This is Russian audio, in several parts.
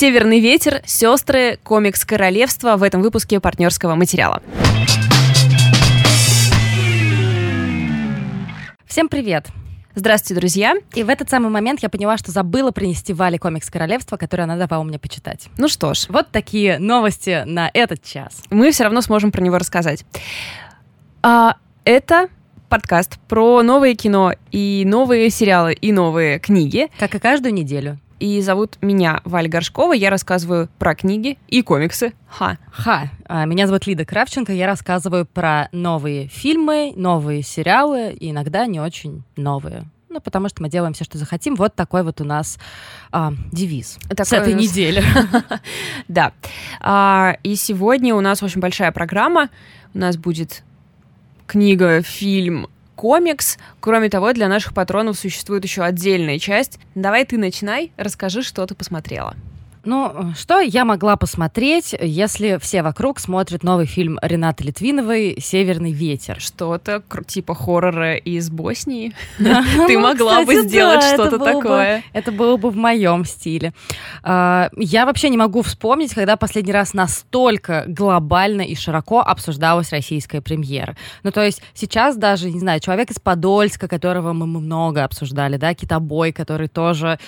«Северный ветер», «Сестры», комикс «Королевство» в этом выпуске партнерского материала. Всем привет! Здравствуйте, друзья! И в этот самый момент я поняла, что забыла принести Вале комикс Королевства, который она давала мне почитать. Ну что ж. Вот такие новости на этот час. Мы все равно сможем про него рассказать. А, это подкаст про новое кино и новые сериалы и новые книги. Как и каждую неделю. И зовут меня Валя Горшкова. Я рассказываю про книги и комиксы. Ха. Ха. А, меня зовут Лида Кравченко. Я рассказываю про новые фильмы, новые сериалы и иногда не очень новые. Ну, потому что мы делаем все, что захотим. Вот такой вот у нас а, девиз такой с этой нас... недели. Да. А, и сегодня у нас очень большая программа. У нас будет книга, фильм, комикс. Кроме того, для наших патронов существует еще отдельная часть. Давай ты начинай, расскажи, что ты посмотрела. Ну, что я могла посмотреть, если все вокруг смотрят новый фильм Ренаты Литвиновой «Северный ветер»? Что-то типа хоррора из Боснии. Ты ну, могла бы сделать что-то такое. Это было бы в моем стиле. А, я вообще не могу вспомнить, когда последний раз настолько глобально и широко обсуждалась российская премьера. Ну, то есть сейчас даже, не знаю, человек из Подольска, которого мы много обсуждали, да, Китобой, который тоже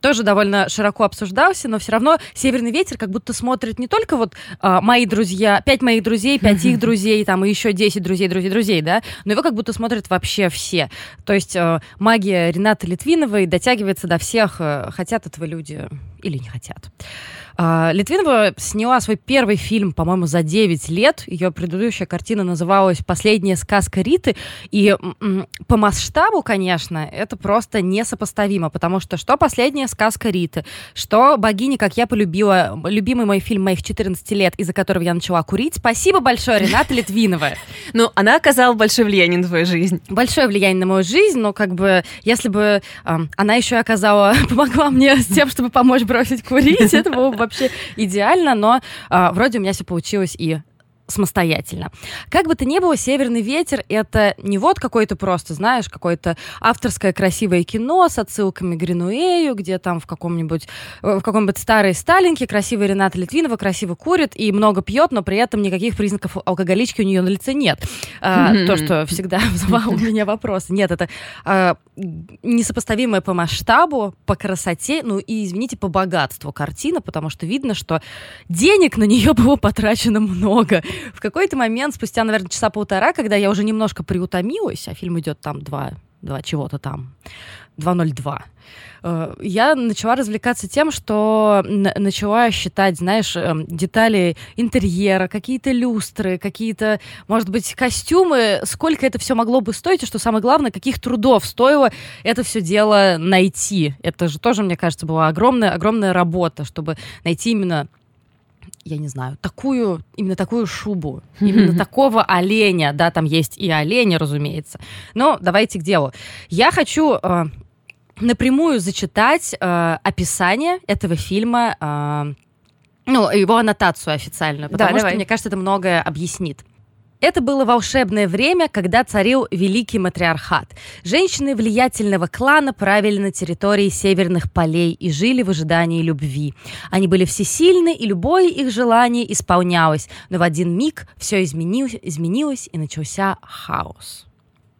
тоже довольно широко обсуждался, но все равно «Северный ветер» как будто смотрит не только вот а, мои друзья, пять моих друзей, пять их друзей, там, и еще десять друзей, друзей, друзей, да, но его как будто смотрят вообще все. То есть а, магия Ренаты Литвиновой дотягивается до всех, а, хотят этого люди или не хотят. А, Литвинова сняла свой первый фильм, по-моему, за 9 лет. Ее предыдущая картина называлась «Последняя сказка Риты». И по масштабу, конечно, это просто несопоставимо, потому что что «Последняя сказка Риты», что «Богиня, как я полюбила», любимый мой фильм моих 14 лет, из-за которого я начала курить. Спасибо большое, Рената Литвинова. Ну, она оказала большое влияние на твою жизнь. Большое влияние на мою жизнь, но как бы, если бы она еще оказала, помогла мне с тем, чтобы помочь бросить курить, это было бы вообще идеально, но э, вроде у меня все получилось и самостоятельно. Как бы то ни было, «Северный ветер» — это не вот какой-то просто, знаешь, какое-то авторское красивое кино с отсылками к Гринуэю, где там в каком-нибудь в каком-нибудь старой Сталинке красивая Рената Литвинова красиво курит и много пьет, но при этом никаких признаков алкоголички у нее на лице нет. А, то, что всегда вызывало у меня вопросы. Нет, это а, несопоставимая по масштабу, по красоте, ну и, извините, по богатству картина, потому что видно, что денег на нее было потрачено много. В какой-то момент, спустя, наверное, часа полтора, когда я уже немножко приутомилась, а фильм идет там два, два чего-то там, 2.02, э, я начала развлекаться тем, что начала считать, знаешь, эм, детали интерьера, какие-то люстры, какие-то, может быть, костюмы, сколько это все могло бы стоить, и что самое главное, каких трудов стоило это все дело найти. Это же тоже, мне кажется, была огромная, огромная работа, чтобы найти именно я не знаю, такую, именно такую шубу, именно такого оленя, да, там есть и олени, разумеется. Но давайте к делу. Я хочу э, напрямую зачитать э, описание этого фильма, э, ну, его аннотацию официальную, потому да, что, давай. мне кажется, это многое объяснит. Это было волшебное время, когда царил великий матриархат. Женщины влиятельного клана правили на территории северных полей и жили в ожидании любви. Они были всесильны, и любое их желание исполнялось, но в один миг все изменилось, изменилось и начался хаос.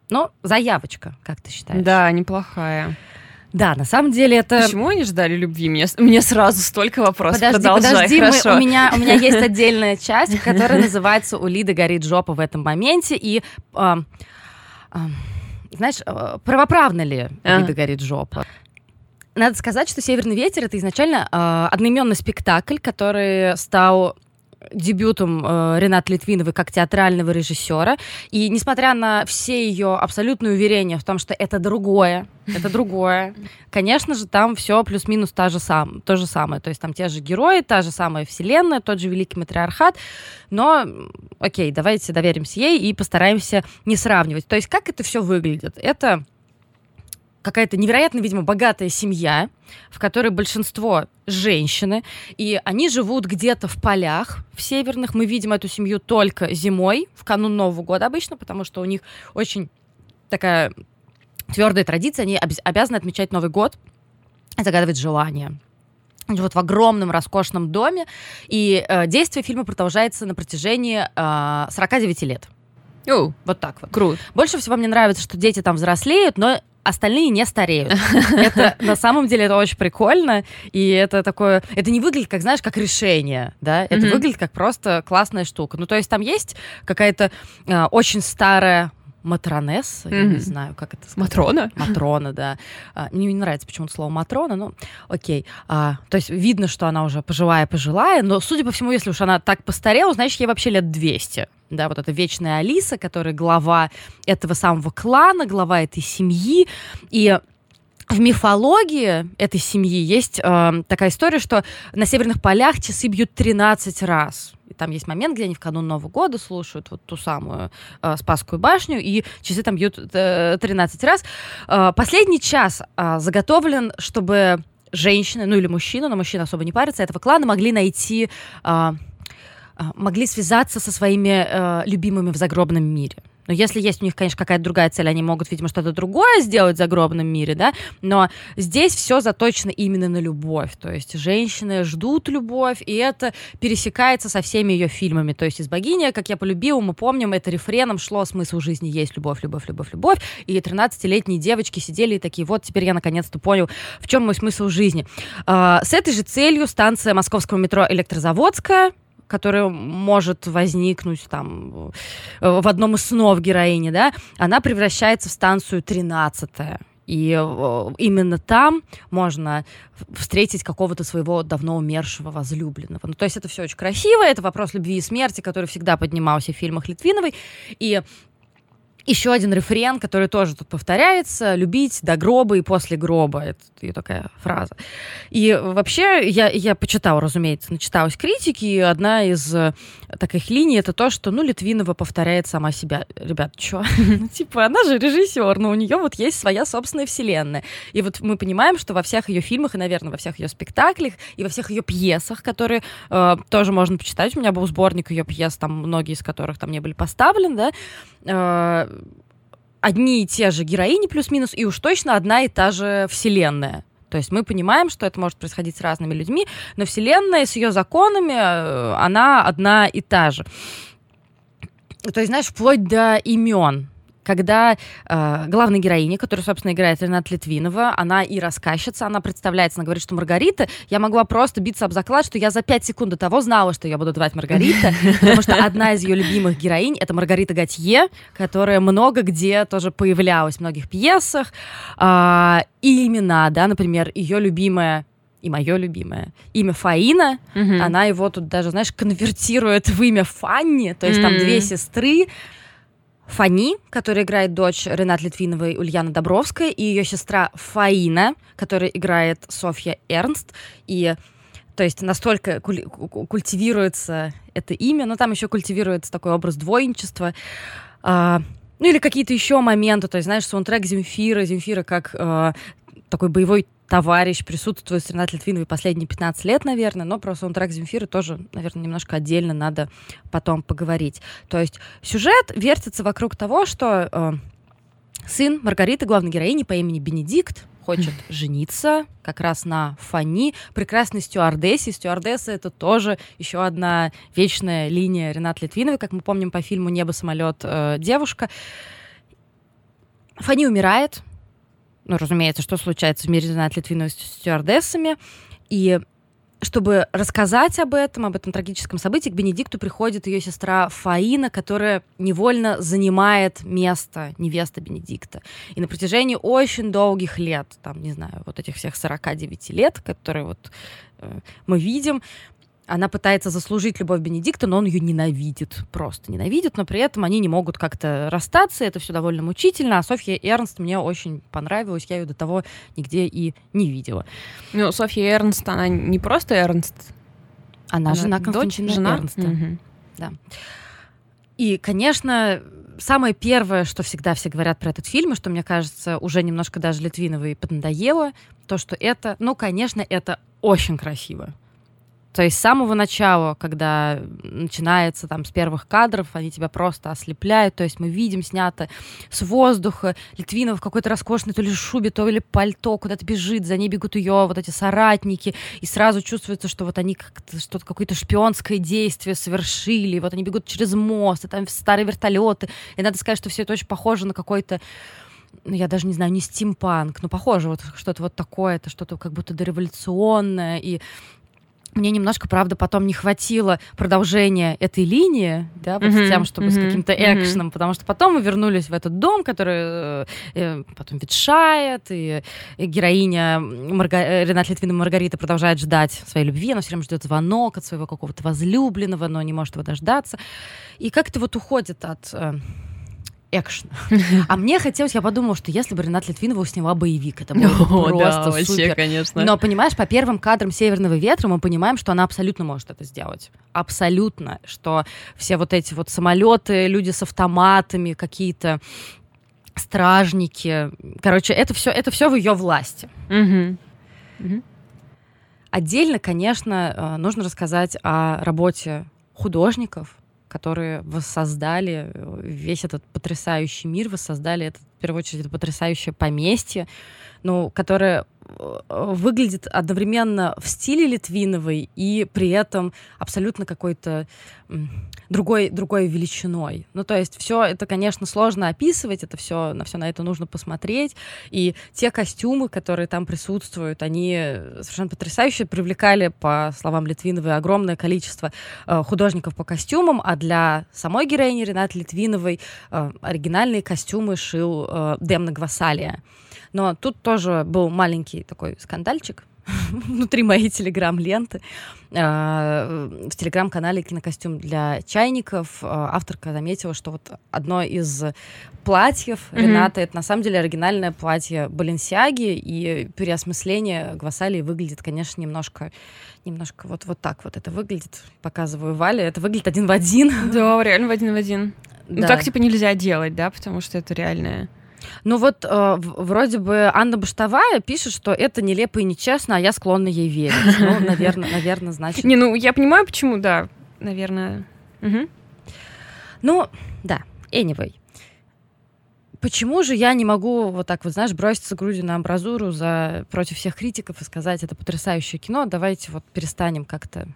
Ну, заявочка, как ты считаешь? Да, неплохая. Да, на самом деле это... Почему они ждали любви? Мне, мне сразу столько вопросов. Подожди, Продолжай, подожди, хорошо. Мы, у, меня, у меня есть отдельная часть, которая называется «У Лиды горит жопа в этом моменте». И, э, э, знаешь, э, правоправно ли у Лиды горит жопа? Надо сказать, что «Северный ветер» — это изначально э, одноименный спектакль, который стал дебютом э, Ренат Литвиновой как театрального режиссера. И несмотря на все ее абсолютное уверение в том, что это другое, это другое, конечно же, там все плюс-минус та же сам, то же самое. То есть там те же герои, та же самая вселенная, тот же великий матриархат. Но, окей, давайте доверимся ей и постараемся не сравнивать. То есть как это все выглядит? Это какая-то невероятно, видимо, богатая семья, в которой большинство женщины, и они живут где-то в полях, в северных. Мы видим эту семью только зимой, в канун Нового года обычно, потому что у них очень такая твердая традиция, они обязаны отмечать Новый год, загадывать желания. вот в огромном роскошном доме, и э, действие фильма продолжается на протяжении э, 49 лет. О, Вот так вот. круто. Больше всего мне нравится, что дети там взрослеют, но остальные не стареют. Это на самом деле это очень прикольно, и это такое, это не выглядит как, знаешь, как решение, да, это выглядит как просто классная штука. Ну, то есть там есть какая-то э, очень старая матронесса, я не знаю, как это сказать. Матрона? Матрона, да. А, мне не нравится почему-то слово Матрона, но окей. А, то есть видно, что она уже пожилая-пожилая, но, судя по всему, если уж она так постарела, значит, ей вообще лет 200. Да, вот эта вечная Алиса, которая глава этого самого клана, глава этой семьи. И в мифологии этой семьи есть э, такая история, что на северных полях часы бьют 13 раз. И там есть момент, где они в канун Нового года слушают вот ту самую э, Спасскую башню, и часы там бьют э, 13 раз. Э, последний час э, заготовлен, чтобы женщины, ну или мужчины, но мужчины особо не парятся, этого клана могли найти, э, э, могли связаться со своими э, любимыми в загробном мире. Но если есть у них, конечно, какая-то другая цель, они могут, видимо, что-то другое сделать в загробном мире, да, но здесь все заточено именно на любовь. То есть женщины ждут любовь, и это пересекается со всеми ее фильмами. То есть из «Богиня», как я полюбила, мы помним, это рефреном шло «Смысл жизни есть любовь, любовь, любовь, любовь», и 13-летние девочки сидели и такие, вот теперь я наконец-то понял, в чем мой смысл жизни. А, С этой же целью станция московского метро «Электрозаводская», которая может возникнуть там в одном из снов героини, да, она превращается в станцию 13 и э, именно там можно встретить какого-то своего давно умершего возлюбленного. Ну, то есть это все очень красиво, это вопрос любви и смерти, который всегда поднимался в фильмах Литвиновой. И еще один рефрен, который тоже тут повторяется. «Любить до гроба и после гроба». Это ее такая фраза. И вообще я, я почитала, разумеется, начиталась критики, и одна из э, таких линий это то, что, ну, Литвинова повторяет сама себя. Ребят, что? Типа, она же режиссер, но у нее вот есть своя собственная вселенная. И вот мы понимаем, что во всех ее фильмах, и, наверное, во всех ее спектаклях, и во всех ее пьесах, которые э, тоже можно почитать. У меня был сборник ее пьес, там многие из которых там не были поставлены, да, э, одни и те же героини плюс-минус, и уж точно одна и та же вселенная. То есть мы понимаем, что это может происходить с разными людьми, но вселенная с ее законами, э, она одна и та же. То есть, знаешь, вплоть до имен. Когда э, главная героиня, которая, собственно, играет Рената Литвинова, она и рассказчица, она представляется, она говорит, что Маргарита, я могла просто биться об заклад, что я за пять секунд до того знала, что я буду звать Маргарита, потому что одна из ее любимых героинь — это Маргарита Готье, которая много где тоже появлялась в многих пьесах. А, и имена, да, например, ее любимая и мое любимое имя Фаина, Мгм. она его тут даже, знаешь, конвертирует в имя Фанни, то есть там Мгм. две сестры. Фани, которая играет дочь Ренат Литвиновой, Ульяна Добровская, и ее сестра Фаина, которая играет Софья Эрнст. И то есть настолько куль- ку- культивируется это имя, но там еще культивируется такой образ двойничества. А, ну или какие-то еще моменты, то есть, знаешь, саундтрек Земфира, Земфира как а, такой боевой товарищ присутствует с Ренатой Литвиновой последние 15 лет, наверное, но про саундтрек Земфиры тоже, наверное, немножко отдельно надо потом поговорить. То есть сюжет вертится вокруг того, что э, сын Маргариты, главной героини по имени Бенедикт, хочет жениться как раз на Фани, прекрасной стюардессе. Стюардесса — это тоже еще одна вечная линия Ренат Литвиновой, как мы помним по фильму «Небо, самолет, э, девушка». Фани умирает, ну, разумеется, что случается в мире Ренат Литвиновой с стюардессами, и чтобы рассказать об этом, об этом трагическом событии, к Бенедикту приходит ее сестра Фаина, которая невольно занимает место невесты Бенедикта. И на протяжении очень долгих лет, там, не знаю, вот этих всех 49 лет, которые вот э, мы видим, она пытается заслужить любовь Бенедикта, но он ее ненавидит, просто ненавидит, но при этом они не могут как-то расстаться, это все довольно мучительно, а Софья Эрнст мне очень понравилась, я ее до того нигде и не видела. Ну, Софья Эрнст, она не просто Эрнст. Она, жена дочь, Константина жена. Эрнста. Мгм. И, конечно, самое первое, что всегда все говорят про этот фильм, и что, мне кажется, уже немножко даже Литвиновой поднадоело, то, что это, ну, конечно, это очень красиво. То есть с самого начала, когда начинается там с первых кадров, они тебя просто ослепляют. То есть мы видим снято с воздуха Литвинова в какой-то роскошной то ли шубе, то ли пальто, куда-то бежит, за ней бегут ее вот эти соратники, и сразу чувствуется, что вот они как-то что-то какое-то шпионское действие совершили, вот они бегут через мост, и там старые вертолеты. И надо сказать, что все это очень похоже на какой-то ну, я даже не знаю, не стимпанк, но похоже, вот что-то вот такое, это что-то как будто дореволюционное, и мне немножко, правда, потом не хватило продолжения этой линии, да, вот mm-hmm, с тем, чтобы mm-hmm, с каким-то экшеном, mm-hmm. потому что потом мы вернулись в этот дом, который э, э потом ветшает, и, и героиня Марга... Э, Ренат Литвин Маргарита продолжает ждать своей любви, она все время ждет звонок от своего какого-то возлюбленного, но не может его дождаться. И как-то вот уходит от... Э, экшен. А мне хотелось, я подумала, что если бы Ренат Литвинова сняла боевик, это было бы просто да, вообще, супер. конечно. Но, понимаешь, по первым кадрам «Северного ветра» мы понимаем, что она абсолютно может это сделать. Абсолютно. Что все вот эти вот самолеты, люди с автоматами, какие-то стражники. Короче, это все, это все в ее власти. Угу. Угу. Отдельно, конечно, э, нужно рассказать о работе художников, которые воссоздали э, весь этот потрясающий мир, воссоздали этот, в первую очередь, это потрясающее поместье, ну, которое выглядит одновременно в стиле Литвиновой и при этом абсолютно какой-то другой, другой величиной. Ну, то есть все это, конечно, сложно описывать, это все, на все на это нужно посмотреть. И те костюмы, которые там присутствуют, они совершенно потрясающе привлекали, по словам Литвиновой, огромное количество э, художников по костюмам, а для самой героини Ренаты Литвиновой э, оригинальные костюмы шил э, Демна Гвасалия. Но тут тоже был маленький такой скандальчик, внутри моей телеграм-ленты. А, в телеграм-канале «Кинокостюм для чайников» а, авторка заметила, что вот одно из платьев mm-hmm. Рената, это на самом деле оригинальное платье Баленсиаги, и переосмысление Гвасалии выглядит, конечно, немножко немножко вот, вот так вот это выглядит. Показываю Вале, это выглядит один в один. Да, реально в один в один. Ну, да. Ну, так, типа, нельзя делать, да, потому что это реальное. Ну вот э, вроде бы Анна Баштовая пишет, что это нелепо и нечестно, а я склонна ей верить. Ну, наверное, наверное, значит... Не, ну я понимаю, почему, да, наверное. Угу. Ну, да, anyway. Почему же я не могу вот так вот, знаешь, броситься грудью на амбразуру за против всех критиков и сказать, это потрясающее кино, давайте вот перестанем как-то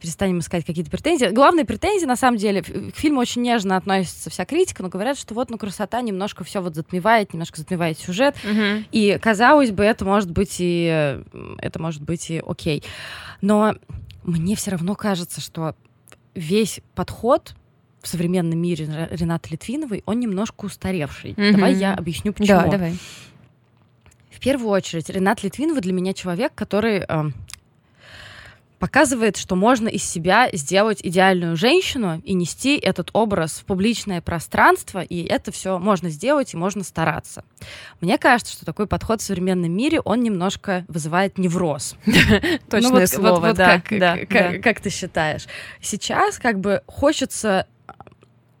перестанем искать какие-то претензии. Главные претензии, на самом деле, к фильму очень нежно относится вся критика, но говорят, что вот, ну, красота немножко все вот затмевает, немножко затмевает сюжет. Uh-huh. И, казалось бы, это может быть и... Это может быть и окей. Но мне все равно кажется, что весь подход в современном мире Ренаты Литвиновой, он немножко устаревший. Uh-huh. Давай я объясню, почему. Да, давай. В первую очередь, Ренат Литвинова для меня человек, который э, показывает, что можно из себя сделать идеальную женщину и нести этот образ в публичное пространство, и это все можно сделать и можно стараться. Мне кажется, что такой подход в современном мире, он немножко вызывает невроз. Точное слово, да. Как ты считаешь? Сейчас как бы хочется,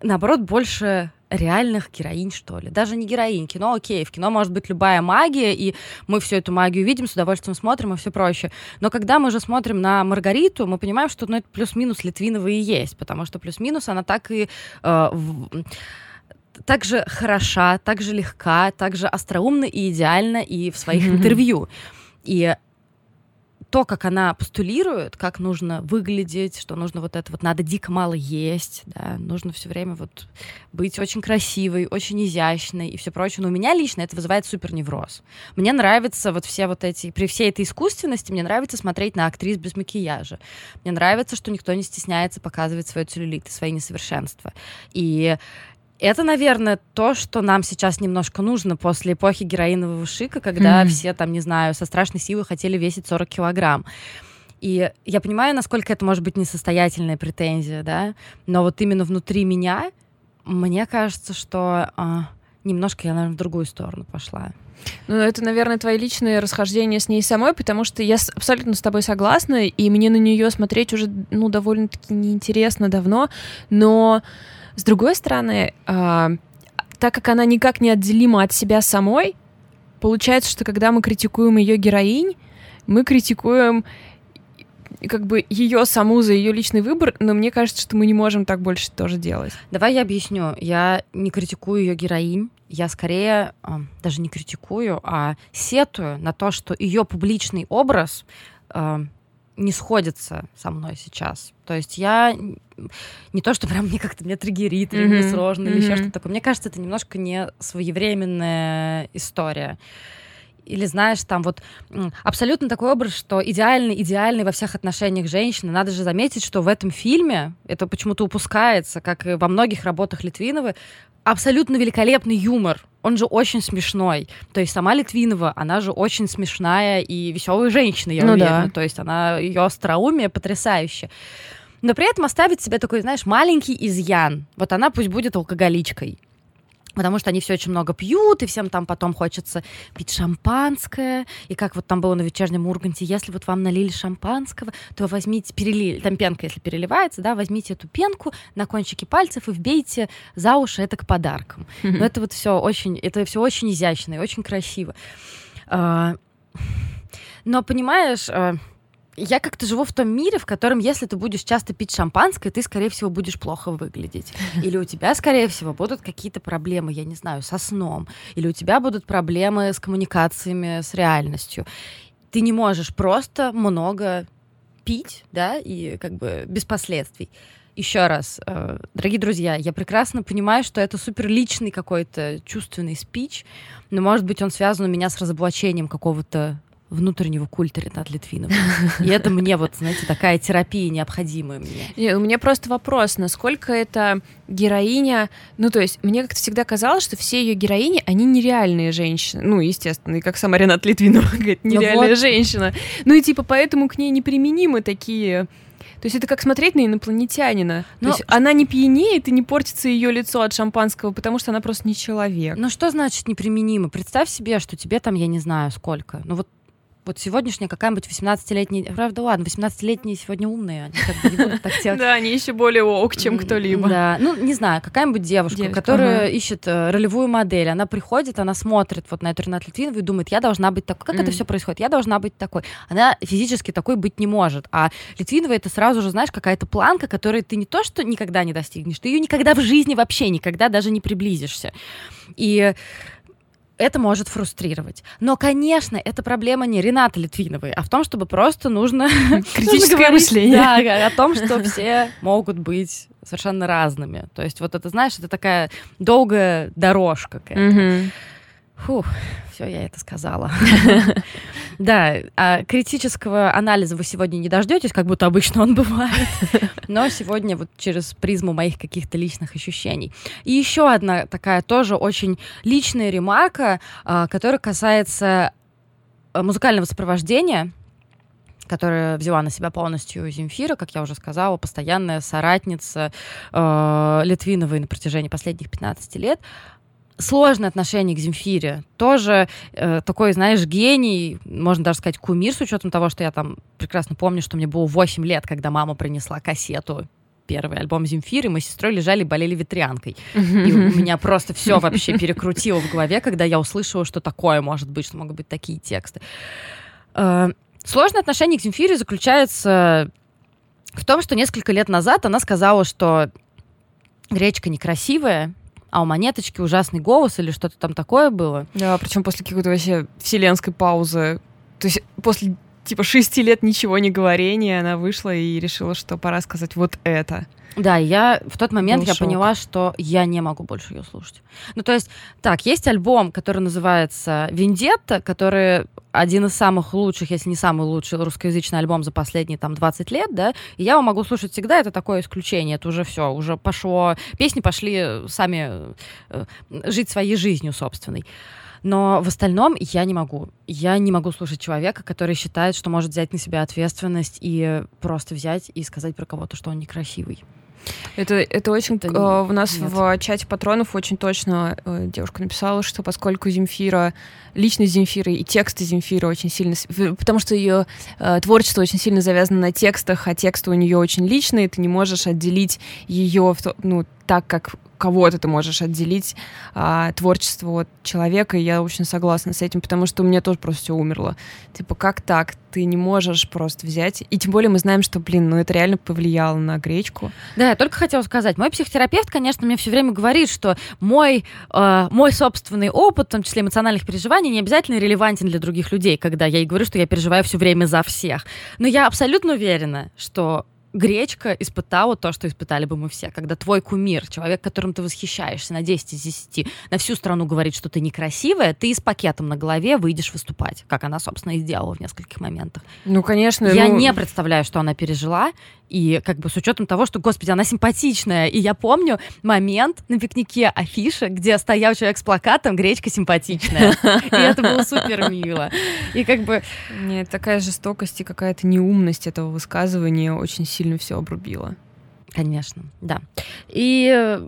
наоборот, больше реальных героинь, что ли. Даже не героинь. Кино окей, в кино может быть любая магия, и мы всю эту магию видим, с удовольствием смотрим и все прочее. Но когда мы же смотрим на Маргариту, мы понимаем, что ну, это плюс-минус Литвинова и есть, потому что плюс-минус она так и... Э, в так же хороша, так же легка, так же остроумна и идеальна и в своих интервью. И то, как она постулирует, как нужно выглядеть, что нужно вот это вот, надо дико мало есть, да, нужно все время вот быть очень красивой, очень изящной и все прочее. Но у меня лично это вызывает супер невроз. Мне нравится вот все вот эти, при всей этой искусственности, мне нравится смотреть на актрис без макияжа. Мне нравится, что никто не стесняется показывать свой целлюлит и свои несовершенства. И это, наверное, то, что нам сейчас немножко нужно после эпохи героинового шика, когда mm-hmm. все там, не знаю, со страшной силой хотели весить 40 килограмм. И я понимаю, насколько это может быть несостоятельная претензия, да, но вот именно внутри меня мне кажется, что а, немножко я, наверное, в другую сторону пошла. Ну, это, наверное, твои личные расхождения с ней самой, потому что я абсолютно с тобой согласна, и мне на нее смотреть уже, ну, довольно-таки неинтересно давно, но с другой стороны, э, так как она никак не отделима от себя самой, получается, что когда мы критикуем ее героинь, мы критикуем как бы ее саму за ее личный выбор, но мне кажется, что мы не можем так больше тоже делать. Давай я объясню. Я не критикую ее героинь. Я скорее э, даже не критикую, а сетую на то, что ее публичный образ э, не сходится со мной сейчас. То есть я не то, что прям мне как-то меня триггерит, или mm-hmm. мне сложно, mm-hmm. или еще что-то такое. Мне кажется, это немножко не своевременная история или знаешь, там вот абсолютно такой образ, что идеальный, идеальный во всех отношениях женщины. Надо же заметить, что в этом фильме, это почему-то упускается, как и во многих работах Литвиновой, абсолютно великолепный юмор. Он же очень смешной. То есть сама Литвинова, она же очень смешная и веселая женщина, я ну уверена. Да. То есть она, ее остроумие потрясающе. Но при этом оставит себе такой, знаешь, маленький изъян. Вот она пусть будет алкоголичкой потому что они все очень много пьют, и всем там потом хочется пить шампанское, и как вот там было на вечернем Урганте, если вот вам налили шампанского, то возьмите, перелили, там пенка, если переливается, да, возьмите эту пенку на кончики пальцев и вбейте за уши это к подаркам. Mm-hmm. Но это вот все очень, это все очень изящно и очень красиво. А, но понимаешь, а, я как-то живу в том мире, в котором, если ты будешь часто пить шампанское, ты, скорее всего, будешь плохо выглядеть. Или у тебя, скорее всего, будут какие-то проблемы, я не знаю, со сном. Или у тебя будут проблемы с коммуникациями, с реальностью. Ты не можешь просто много пить, да, и как бы без последствий. Еще раз, э, дорогие друзья, я прекрасно понимаю, что это супер личный какой-то чувственный спич, но, может быть, он связан у меня с разоблачением какого-то внутреннего культа Ренат Литвинова. И это мне вот, знаете, такая терапия необходимая мне. Не, у меня просто вопрос, насколько это героиня... Ну, то есть, мне как-то всегда казалось, что все ее героини, они нереальные женщины. Ну, естественно, и как сама Ренат Литвинова говорит, ну нереальная вот. женщина. Ну и типа поэтому к ней неприменимы такие... То есть это как смотреть на инопланетянина. Но... То есть она не пьянеет и не портится ее лицо от шампанского, потому что она просто не человек. Ну что значит неприменимо? Представь себе, что тебе там, я не знаю, сколько. Ну вот вот сегодняшняя какая-нибудь 18-летняя, правда, ладно, 18-летние сегодня умные, они как бы не будут так делать. Да, они еще более ок, чем кто-либо. Да, ну, не знаю, какая-нибудь девушка, которая ищет э, ролевую модель, она приходит, она смотрит вот на эту Ренату Литвинову и думает, я должна быть такой. Как это все происходит? Я должна быть такой. Она физически такой быть не может. А Литвинова это сразу же, знаешь, какая-то планка, которой ты не то, что никогда не достигнешь, ты ее никогда в жизни вообще никогда даже не приблизишься. И это может фрустрировать. Но, конечно, это проблема не Рената Литвиновой, а в том, чтобы просто нужно... Критическое мышление. Да, о том, что все могут быть совершенно разными. То есть вот это, знаешь, это такая долгая дорожка. Фух, все, я это сказала. Да, а критического анализа вы сегодня не дождетесь, как будто обычно он бывает. Но сегодня вот через призму моих каких-то личных ощущений. И еще одна такая тоже очень личная ремарка, а, которая касается э, музыкального сопровождения которая взяла на себя полностью Земфира, как я уже сказала, постоянная соратница э, Литвиновой на протяжении последних 15 лет сложное отношение к Земфире. Тоже э, такой, знаешь, гений, можно даже сказать, кумир, с учетом того, что я там прекрасно помню, что мне было 8 лет, когда мама принесла кассету первый альбом Земфиры, мы с сестрой лежали, болели ветрянкой. И у меня просто все вообще перекрутило в голове, когда я услышала, что такое может быть, что могут быть такие тексты. Э, сложное отношение к Земфире заключается в том, что несколько лет назад она сказала, что гречка некрасивая, а у монеточки ужасный голос или что-то там такое было. Да, причем после какой-то вообще вселенской паузы. То есть после типа шести лет ничего не говорения она вышла и решила, что пора сказать вот это. Да, я в тот момент Был я шок. поняла, что я не могу больше ее слушать. Ну, то есть, так, есть альбом, который называется «Вендетта», который один из самых лучших, если не самый лучший русскоязычный альбом за последние там 20 лет, да, и я его могу слушать всегда, это такое исключение, это уже все, уже пошло, песни пошли сами э, жить своей жизнью собственной. Но в остальном я не могу. Я не могу слушать человека, который считает, что может взять на себя ответственность и просто взять и сказать про кого-то, что он некрасивый. Это, это очень... Это э, у нас нет. в чате патронов очень точно э, девушка написала, что поскольку Земфира, личность Земфиры и тексты Земфиры очень сильно... Потому что ее э, творчество очень сильно завязано на текстах, а тексты у нее очень личные, ты не можешь отделить ее ну, так, как кого-то ты можешь отделить а, творчество от человека, и я очень согласна с этим, потому что у меня тоже просто все умерло. Типа, как так? Ты не можешь просто взять. И тем более мы знаем, что, блин, ну это реально повлияло на гречку. Да, я только хотела сказать. Мой психотерапевт, конечно, мне все время говорит, что мой, э, мой собственный опыт, в том числе эмоциональных переживаний, не обязательно релевантен для других людей, когда я ей говорю, что я переживаю все время за всех. Но я абсолютно уверена, что гречка испытала то, что испытали бы мы все. Когда твой кумир, человек, которым ты восхищаешься на 10 из 10, на всю страну говорит, что ты некрасивая, ты с пакетом на голове выйдешь выступать, как она, собственно, и сделала в нескольких моментах. Ну, конечно. Я ну... не представляю, что она пережила, и как бы с учетом того, что, господи, она симпатичная. И я помню момент на пикнике афиши, где стоял человек с плакатом «Гречка симпатичная». И это было супер мило. И как бы... Нет, такая жестокость и какая-то неумность этого высказывания очень сильно все обрубила. Конечно, да. И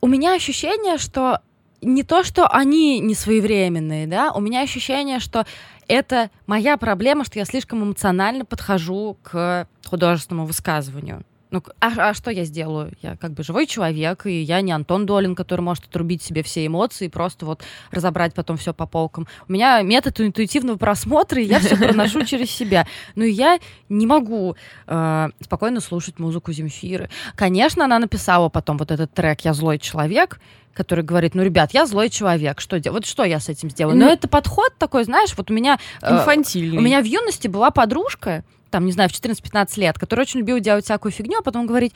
у меня ощущение, что не то, что они не своевременные, да, у меня ощущение, что это моя проблема, что я слишком эмоционально подхожу к художественному высказыванию. Ну, а, а что я сделаю? Я как бы живой человек, и я не Антон Долин, который может отрубить себе все эмоции и просто вот разобрать потом все по полкам. У меня метод интуитивного просмотра, и я все проношу через себя. Но я не могу э, спокойно слушать музыку Земфиры. Конечно, она написала потом вот этот трек «Я злой человек», который говорит, ну, ребят, я злой человек, что делать? Вот что я с этим сделаю? Но ну, это подход такой, знаешь, вот у меня... Э, Инфантильный. Э, у меня в юности была подружка, там, не знаю, в 14-15 лет, которая очень любила делать всякую фигню, а потом говорить,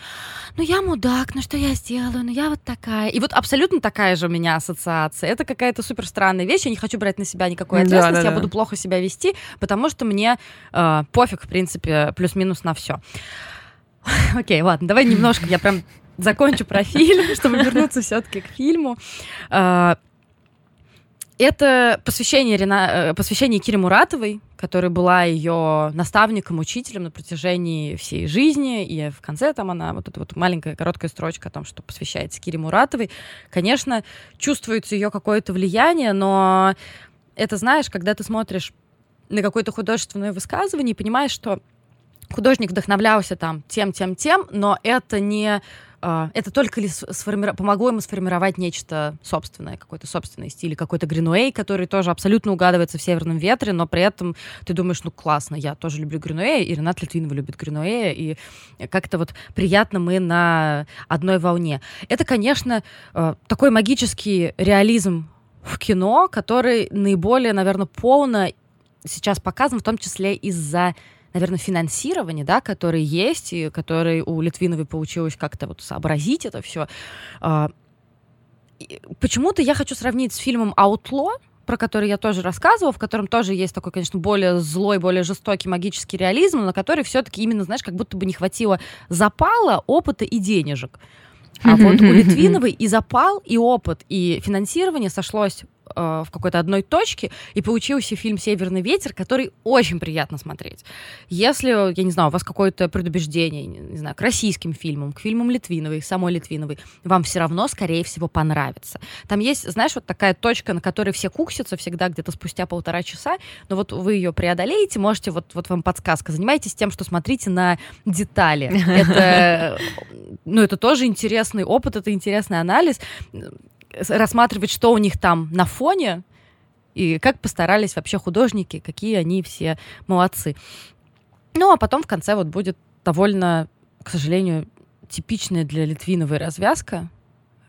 ну я мудак, ну что я сделаю, ну я вот такая. И вот абсолютно такая же у меня ассоциация. Это какая-то супер странная вещь, я не хочу брать на себя никакой ответственности, да, да, я буду плохо себя вести, потому что мне э, пофиг, в принципе, плюс-минус на все. Окей, ладно, давай немножко, я прям закончу про фильм, чтобы вернуться все-таки к фильму. А, это посвящение, Рена... Э, посвящение Кире Муратовой, которая была ее наставником, учителем на протяжении всей жизни. И в конце там она, вот эта вот маленькая короткая строчка о том, что посвящается Кире Муратовой. Конечно, чувствуется ее какое-то влияние, но это, знаешь, когда ты смотришь на какое-то художественное высказывание и понимаешь, что художник вдохновлялся там тем, тем, тем, но это не это только ли сформира... помогло ему сформировать нечто собственное, какой-то собственный стиль, какой-то Гринуэй, который тоже абсолютно угадывается в «Северном ветре», но при этом ты думаешь, ну классно, я тоже люблю Гринуэя, и Ренат Литвинова любит Гринуэя, и как-то вот приятно мы на одной волне. Это, конечно, э, такой магический реализм в кино, который наиболее, наверное, полно сейчас показан, в том числе из-за наверное, финансирование, да, которое есть, и которое у Литвиновой получилось как-то вот сообразить это все. А, почему-то я хочу сравнить с фильмом «Аутло», про который я тоже рассказывала, в котором тоже есть такой, конечно, более злой, более жестокий магический реализм, но на который все-таки именно, знаешь, как будто бы не хватило запала, опыта и денежек. А вот у Литвиновой и запал, и опыт, и финансирование сошлось э, в какой-то одной точке, и получился фильм «Северный ветер», который очень приятно смотреть. Если, я не знаю, у вас какое-то предубеждение, не знаю, к российским фильмам, к фильмам Литвиновой, самой Литвиновой, вам все равно, скорее всего, понравится. Там есть, знаешь, вот такая точка, на которой все куксятся всегда где-то спустя полтора часа, но вот вы ее преодолеете, можете, вот, вот вам подсказка, занимайтесь тем, что смотрите на детали. Это, ну, это тоже интересный опыт, это интересный анализ рассматривать, что у них там на фоне, и как постарались вообще художники, какие они все молодцы. Ну, а потом в конце вот будет довольно, к сожалению, типичная для Литвиновой развязка,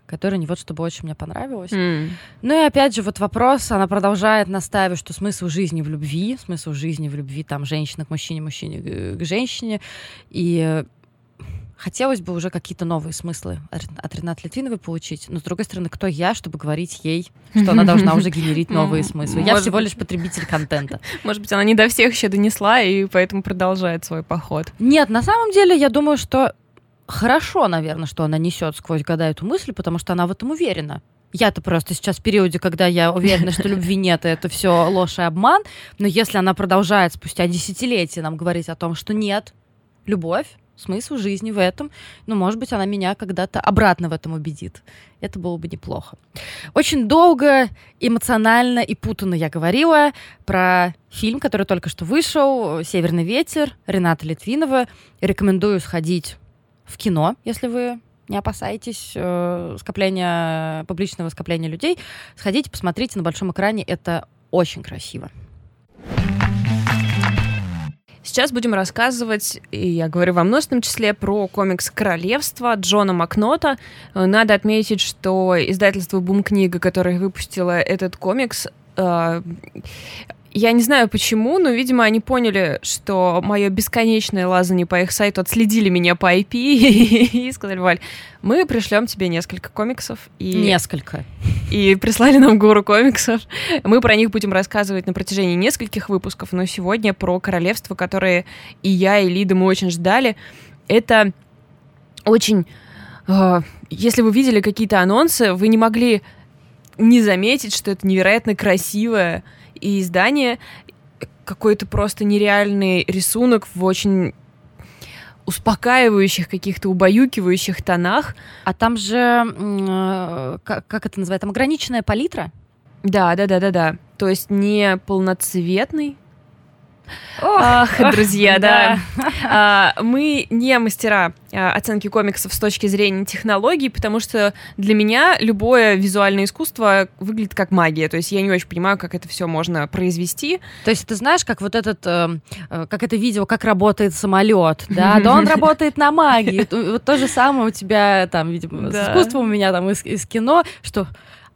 которая не вот чтобы очень мне понравилась. Mm. Ну и опять же, вот вопрос, она продолжает наставить, что смысл жизни в любви, смысл жизни в любви, там, женщина к мужчине, мужчине к женщине. И Хотелось бы уже какие-то новые смыслы от Ренаты Литвиновой получить, но, с другой стороны, кто я, чтобы говорить ей, что она должна уже генерить новые смыслы? Я всего лишь потребитель контента. Может быть, она не до всех еще донесла, и поэтому продолжает свой поход. Нет, на самом деле, я думаю, что хорошо, наверное, что она несет сквозь года эту мысль, потому что она в этом уверена. Я-то просто сейчас в периоде, когда я уверена, что любви нет, и это все ложь и обман. Но если она продолжает спустя десятилетия нам говорить о том, что нет, любовь, смысл жизни в этом. Ну, может быть, она меня когда-то обратно в этом убедит. Это было бы неплохо. Очень долго, эмоционально и путанно я говорила про фильм, который только что вышел, «Северный ветер», Рената Литвинова. Рекомендую сходить в кино, если вы не опасайтесь э, скопления, публичного скопления людей. Сходите, посмотрите на большом экране, это очень красиво. Сейчас будем рассказывать, и я говорю во множественном числе, про комикс «Королевство» Джона Макнота. Надо отметить, что издательство «Бум книга», которое выпустило этот комикс, э, я не знаю почему, но, видимо, они поняли, что мое бесконечное лазание по их сайту отследили меня по IP и сказали, Валь, мы пришлем тебе несколько комиксов. И, несколько. И прислали нам гору комиксов. Мы про них будем рассказывать на протяжении нескольких выпусков, но сегодня про королевство, которое и я, и Лида мы очень ждали. Это очень... Э, если вы видели какие-то анонсы, вы не могли не заметить, что это невероятно красивое и издание какой-то просто нереальный рисунок в очень успокаивающих, каких-то убаюкивающих тонах. А там же, э, как, как это называется, там ограниченная палитра? Да, да, да, да, да. То есть не полноцветный Ах, друзья, да. А, мы не мастера а, оценки комиксов с точки зрения технологий, потому что для меня любое визуальное искусство выглядит как магия. То есть я не очень понимаю, как это все можно произвести. То есть ты знаешь, как вот этот, э, э, как это видео, как работает самолет, да? Да он работает на магии. Вот то же самое у тебя там, видимо, с искусством у меня там из кино, что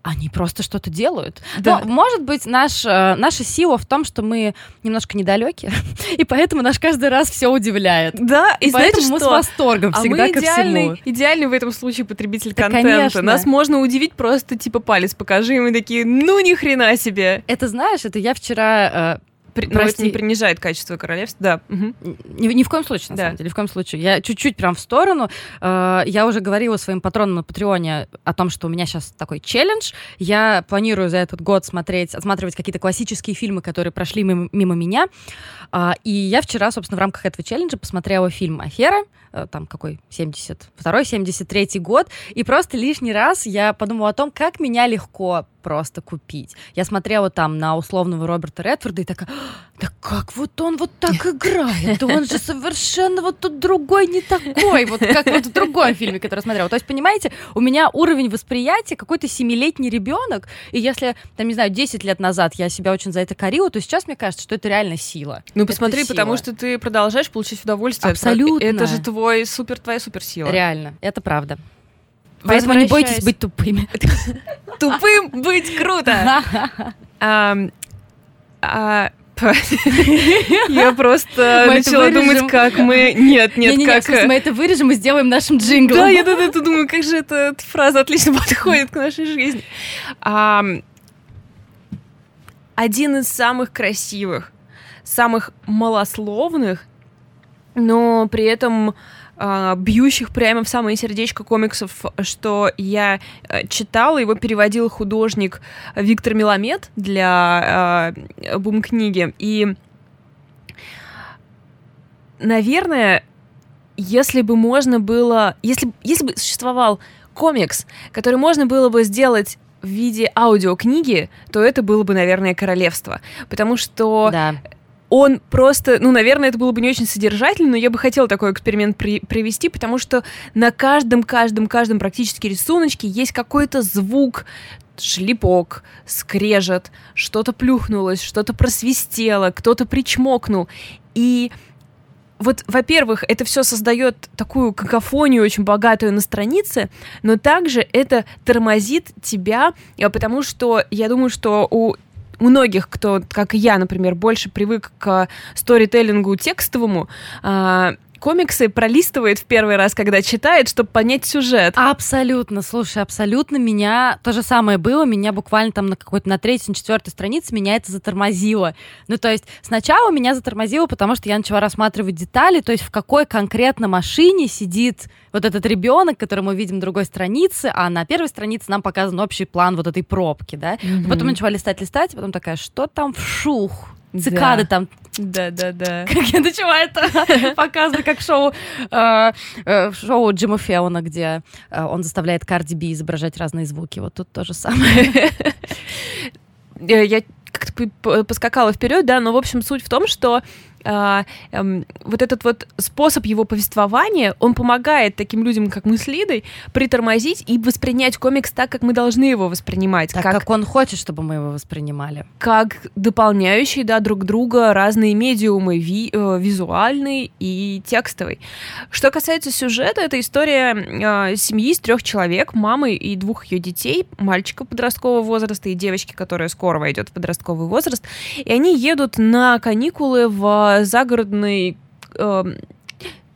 они просто что-то делают. Да. Но, может быть, наш, э, наша сила в том, что мы немножко недалеки, и поэтому наш каждый раз все удивляет. Да, и, и поэтому мы с восторгом а всегда мы идеальный, ко всему. идеальный в этом случае потребитель да, контента. Конечно. Нас можно удивить просто типа палец покажи, и мы такие, ну ни хрена себе. Это знаешь, это я вчера э, при, но это не принижает качество королевства, да. Угу. Ни, ни в коем случае, на да. самом деле, ни в коем случае. Я чуть-чуть прям в сторону. Э, я уже говорила своим патронам на Патреоне о том, что у меня сейчас такой челлендж. Я планирую за этот год смотреть, отсматривать какие-то классические фильмы, которые прошли мимо, мимо меня. Э, и я вчера, собственно, в рамках этого челленджа посмотрела фильм «Афера», э, там какой, 72-й, 73-й год, и просто лишний раз я подумала о том, как меня легко просто купить. Я смотрела там на условного Роберта Редфорда и такая, да как вот он вот так играет? Да он же совершенно вот тут другой, не такой, вот как вот в другом фильме, который смотрела. То есть, понимаете, у меня уровень восприятия какой-то семилетний ребенок, и если, там, не знаю, 10 лет назад я себя очень за это корила, то сейчас мне кажется, что это реально сила. Ну, посмотри, потому что ты продолжаешь получить удовольствие. Абсолютно. Это же твой супер, твоя суперсила. Реально, это правда. Поэтому не бойтесь быть тупыми. Тупым быть круто! А, я просто начала думать, как мы... Нет, нет, как... мы это вырежем и сделаем нашим джинглом. Да, я тут думаю, как же эта фраза отлично подходит к нашей жизни. Один из самых красивых, самых малословных, но при этом э, бьющих прямо в самое сердечко комиксов, что я э, читала. Его переводил художник Виктор Меламед для э, бум-книги. И, наверное, если бы можно было... Если, если бы существовал комикс, который можно было бы сделать в виде аудиокниги, то это было бы, наверное, королевство. Потому что да он просто, ну, наверное, это было бы не очень содержательно, но я бы хотела такой эксперимент при привести, потому что на каждом, каждом, каждом практически рисуночке есть какой-то звук, шлепок, скрежет, что-то плюхнулось, что-то просвистело, кто-то причмокнул. И вот, во-первых, это все создает такую какофонию очень богатую на странице, но также это тормозит тебя, э, потому что я думаю, что у многих, кто, как и я, например, больше привык к сторителлингу текстовому, а, комиксы пролистывает в первый раз, когда читает, чтобы понять сюжет. Абсолютно, слушай, абсолютно меня то же самое было, меня буквально там на какой-то на третьей, на четвертой странице меня это затормозило. Ну, то есть сначала меня затормозило, потому что я начала рассматривать детали, то есть в какой конкретно машине сидит вот этот ребенок, который мы видим на другой странице, а на первой странице нам показан общий план вот этой пробки, да. Mm-hmm. Потом начала листать, листать, потом такая, что там вшух? Цикады да. там. Да, да, да. Как я начала это показывать, как шоу, э, э, шоу Джима Феона, где э, он заставляет Карди Би изображать разные звуки. Вот тут то же самое. Я как-то поскакала вперед, да, но, в общем, суть в том, что а, эм, вот этот вот способ его повествования, он помогает таким людям, как мы с Лидой, притормозить и воспринять комикс так, как мы должны его воспринимать. Так, как, как он хочет, чтобы мы его воспринимали. Как дополняющие, да, друг друга разные медиумы, ви, э, визуальный и текстовый. Что касается сюжета, это история э, семьи из трех человек, мамы и двух ее детей, мальчика подросткового возраста и девочки, которая скоро войдет в подростковый возраст, и они едут на каникулы в загородный э,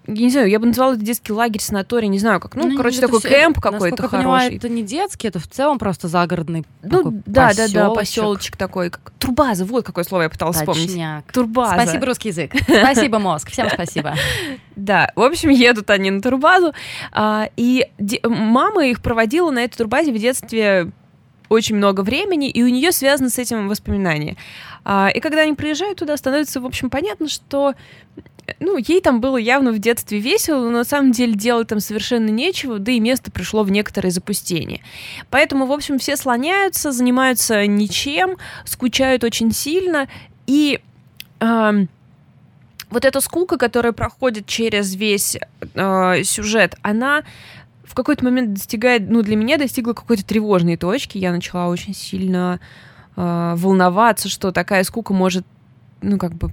я не знаю, я бы назвала это детский лагерь, санаторий, не знаю как. Ну, ну короче, такой все, кемп какой-то хороший. Понимаю, это не детский, это в целом просто загородный Ну, да, да, да, поселочек такой. Как... Турбаза, вот какое слово я пыталась Точняк. вспомнить. Турбаза. Спасибо, русский язык. Спасибо, мозг. Всем спасибо. Да, в общем, едут они на турбазу, а, и мама их проводила на этой турбазе в детстве очень много времени, и у нее связано с этим воспоминания. А, и когда они приезжают туда, становится, в общем, понятно, что ну, ей там было явно в детстве весело, но на самом деле делать там совершенно нечего, да и место пришло в некоторое запустение. Поэтому, в общем, все слоняются, занимаются ничем, скучают очень сильно, и э, вот эта скука, которая проходит через весь э, сюжет, она в какой-то момент достигает, ну, для меня достигла какой-то тревожной точки. Я начала очень сильно э, волноваться, что такая скука может, ну, как бы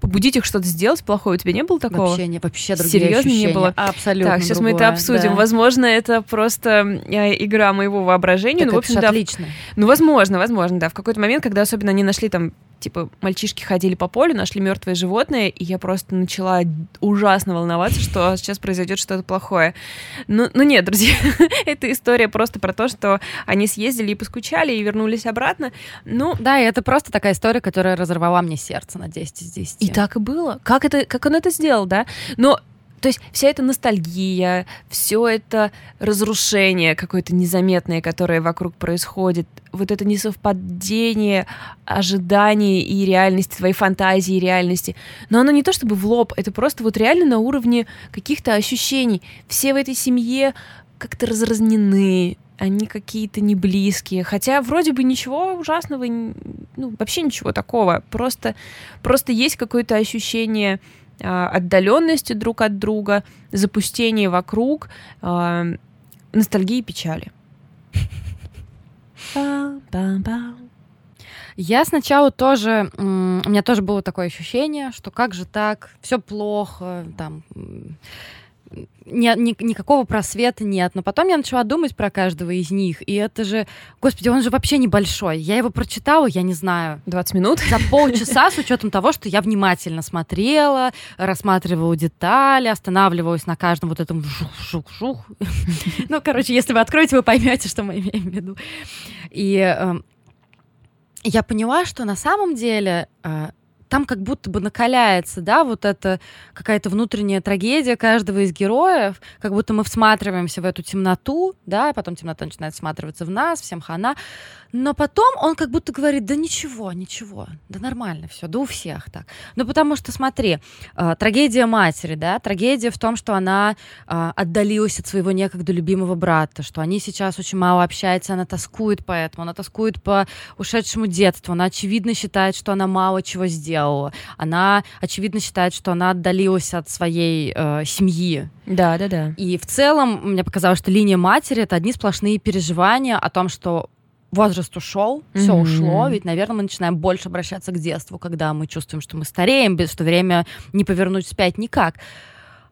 побудить их что-то сделать плохое. У тебя не было такого? Вообще, не, вообще другие Серьезно ощущения. не было? Абсолютно Так, сейчас другое, мы это обсудим. Да. Возможно, это просто э, игра моего воображения. Так ну, в общем, да, отлично. Ну, возможно, возможно, да. В какой-то момент, когда особенно они нашли там типа, мальчишки ходили по полю, нашли мертвое животное, и я просто начала ужасно волноваться, что сейчас произойдет что-то плохое. Ну, ну нет, друзья, эта история просто про то, что они съездили и поскучали, и вернулись обратно. Ну, да, и это просто такая история, которая разорвала мне сердце на 10 из 10. И так и было. Как, это, как он это сделал, да? Но то есть вся эта ностальгия, все это разрушение какое-то незаметное, которое вокруг происходит, вот это несовпадение ожиданий и реальности, твоей фантазии и реальности. Но оно не то чтобы в лоб, это просто вот реально на уровне каких-то ощущений. Все в этой семье как-то разразнены, они какие-то не близкие. Хотя вроде бы ничего ужасного, ну, вообще ничего такого. Просто, просто есть какое-то ощущение отдаленности друг от друга, запустение вокруг, а, ностальгии и печали. Я сначала тоже, у меня тоже было такое ощущение, что как же так, все плохо, там ни, ни, никакого просвета нет. Но потом я начала думать про каждого из них, и это же... Господи, он же вообще небольшой. Я его прочитала, я не знаю... 20 минут? За полчаса, с учетом того, что я внимательно смотрела, рассматривала детали, останавливалась на каждом вот этом жух-жух-жух. Ну, короче, если вы откроете, вы поймете, что мы имеем в виду. И эм, я поняла, что на самом деле э, там как будто бы накаляется, да, вот эта какая-то внутренняя трагедия каждого из героев, как будто мы всматриваемся в эту темноту, да, потом темнота начинает всматриваться в нас, всем хана, но потом он как будто говорит, да ничего, ничего, да нормально все, да у всех так. Ну потому что, смотри, э, трагедия матери, да, трагедия в том, что она э, отдалилась от своего некогда любимого брата, что они сейчас очень мало общаются, она тоскует по этому, она тоскует по ушедшему детству, она очевидно считает, что она мало чего сделала, она очевидно считает, что она отдалилась от своей э, семьи. Да, да, да. И в целом мне показалось, что линия матери это одни сплошные переживания о том, что возраст ушел, все mm-hmm. ушло, ведь, наверное, мы начинаем больше обращаться к детству, когда мы чувствуем, что мы стареем, без что время не повернуть вспять никак.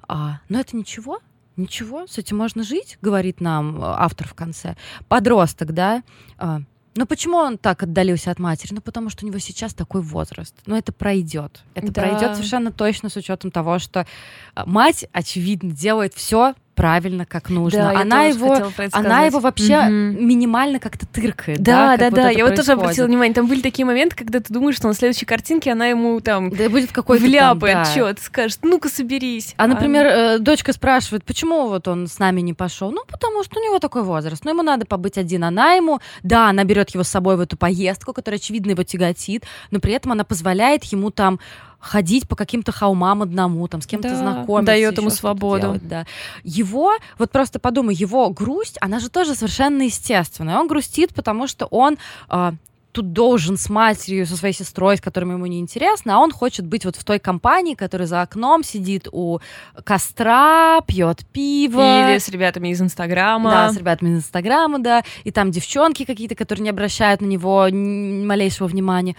А, но это ничего, ничего, с этим можно жить, говорит нам э, автор в конце. Подросток, да, а, ну почему он так отдалился от матери? Ну потому что у него сейчас такой возраст. Но это пройдет. Это да. пройдет совершенно точно с учетом того, что э, мать, очевидно, делает все правильно, как нужно. Да, она его, она его вообще угу. минимально как-то тыркает. Да, да, да. да. Я вот тоже обратила внимание. Там были такие моменты, когда ты думаешь, что на следующей картинке она ему там да, будет какой-то вляпает там, да. что скажет, ну-ка соберись. А, например, а... дочка спрашивает, почему вот он с нами не пошел? Ну, потому что у него такой возраст. Ну, ему надо побыть один. Она ему, да, она берет его с собой в эту поездку, которая, очевидно, его тяготит, но при этом она позволяет ему там ходить по каким-то холмам одному, там с кем-то да, знакомиться. Дает ему свободу. Делать, да. Его, вот просто подумай, его грусть, она же тоже совершенно естественная. Он грустит, потому что он э, тут должен с матерью, со своей сестрой, с которыми ему не интересно, а он хочет быть вот в той компании, которая за окном сидит у костра, пьет пиво. Или с ребятами из Инстаграма. Да, с ребятами из Инстаграма, да. И там девчонки какие-то, которые не обращают на него ни малейшего внимания.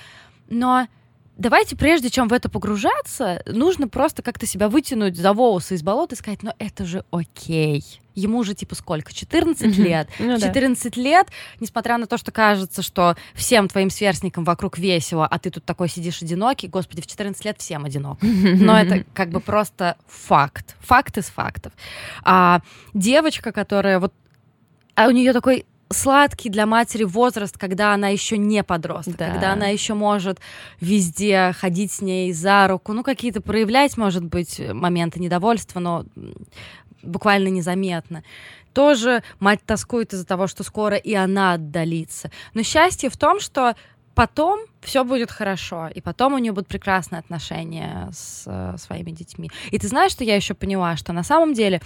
Но давайте, прежде чем в это погружаться, нужно просто как-то себя вытянуть за волосы из болота и сказать, ну это же окей. Ему уже типа сколько? 14 mm-hmm. лет. Ну, 14 да. лет, несмотря на то, что кажется, что всем твоим сверстникам вокруг весело, а ты тут такой сидишь одинокий, господи, в 14 лет всем одинок. Но это как бы просто факт. Факт из фактов. А девочка, которая вот а у нее такой сладкий для матери возраст, когда она еще не подросток, да. когда она еще может везде ходить с ней за руку, ну какие-то проявлять, может быть, моменты недовольства, но буквально незаметно. Тоже мать тоскует из-за того, что скоро и она отдалится. Но счастье в том, что потом все будет хорошо, и потом у нее будут прекрасные отношения с э, своими детьми. И ты знаешь, что я еще поняла, что на самом деле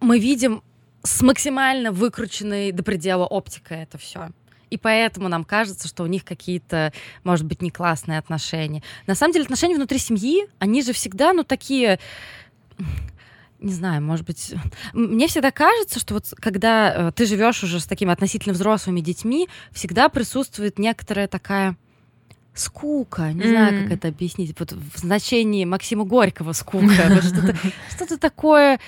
мы видим с максимально выкрученной до предела оптикой это все. И поэтому нам кажется, что у них какие-то, может быть, не классные отношения. На самом деле отношения внутри семьи, они же всегда, ну, такие не знаю, может быть, мне всегда кажется, что вот когда э, ты живешь уже с такими относительно взрослыми детьми, всегда присутствует некоторая такая скука, не mm-hmm. знаю, как это объяснить, вот в значении Максима Горького скука, что-то такое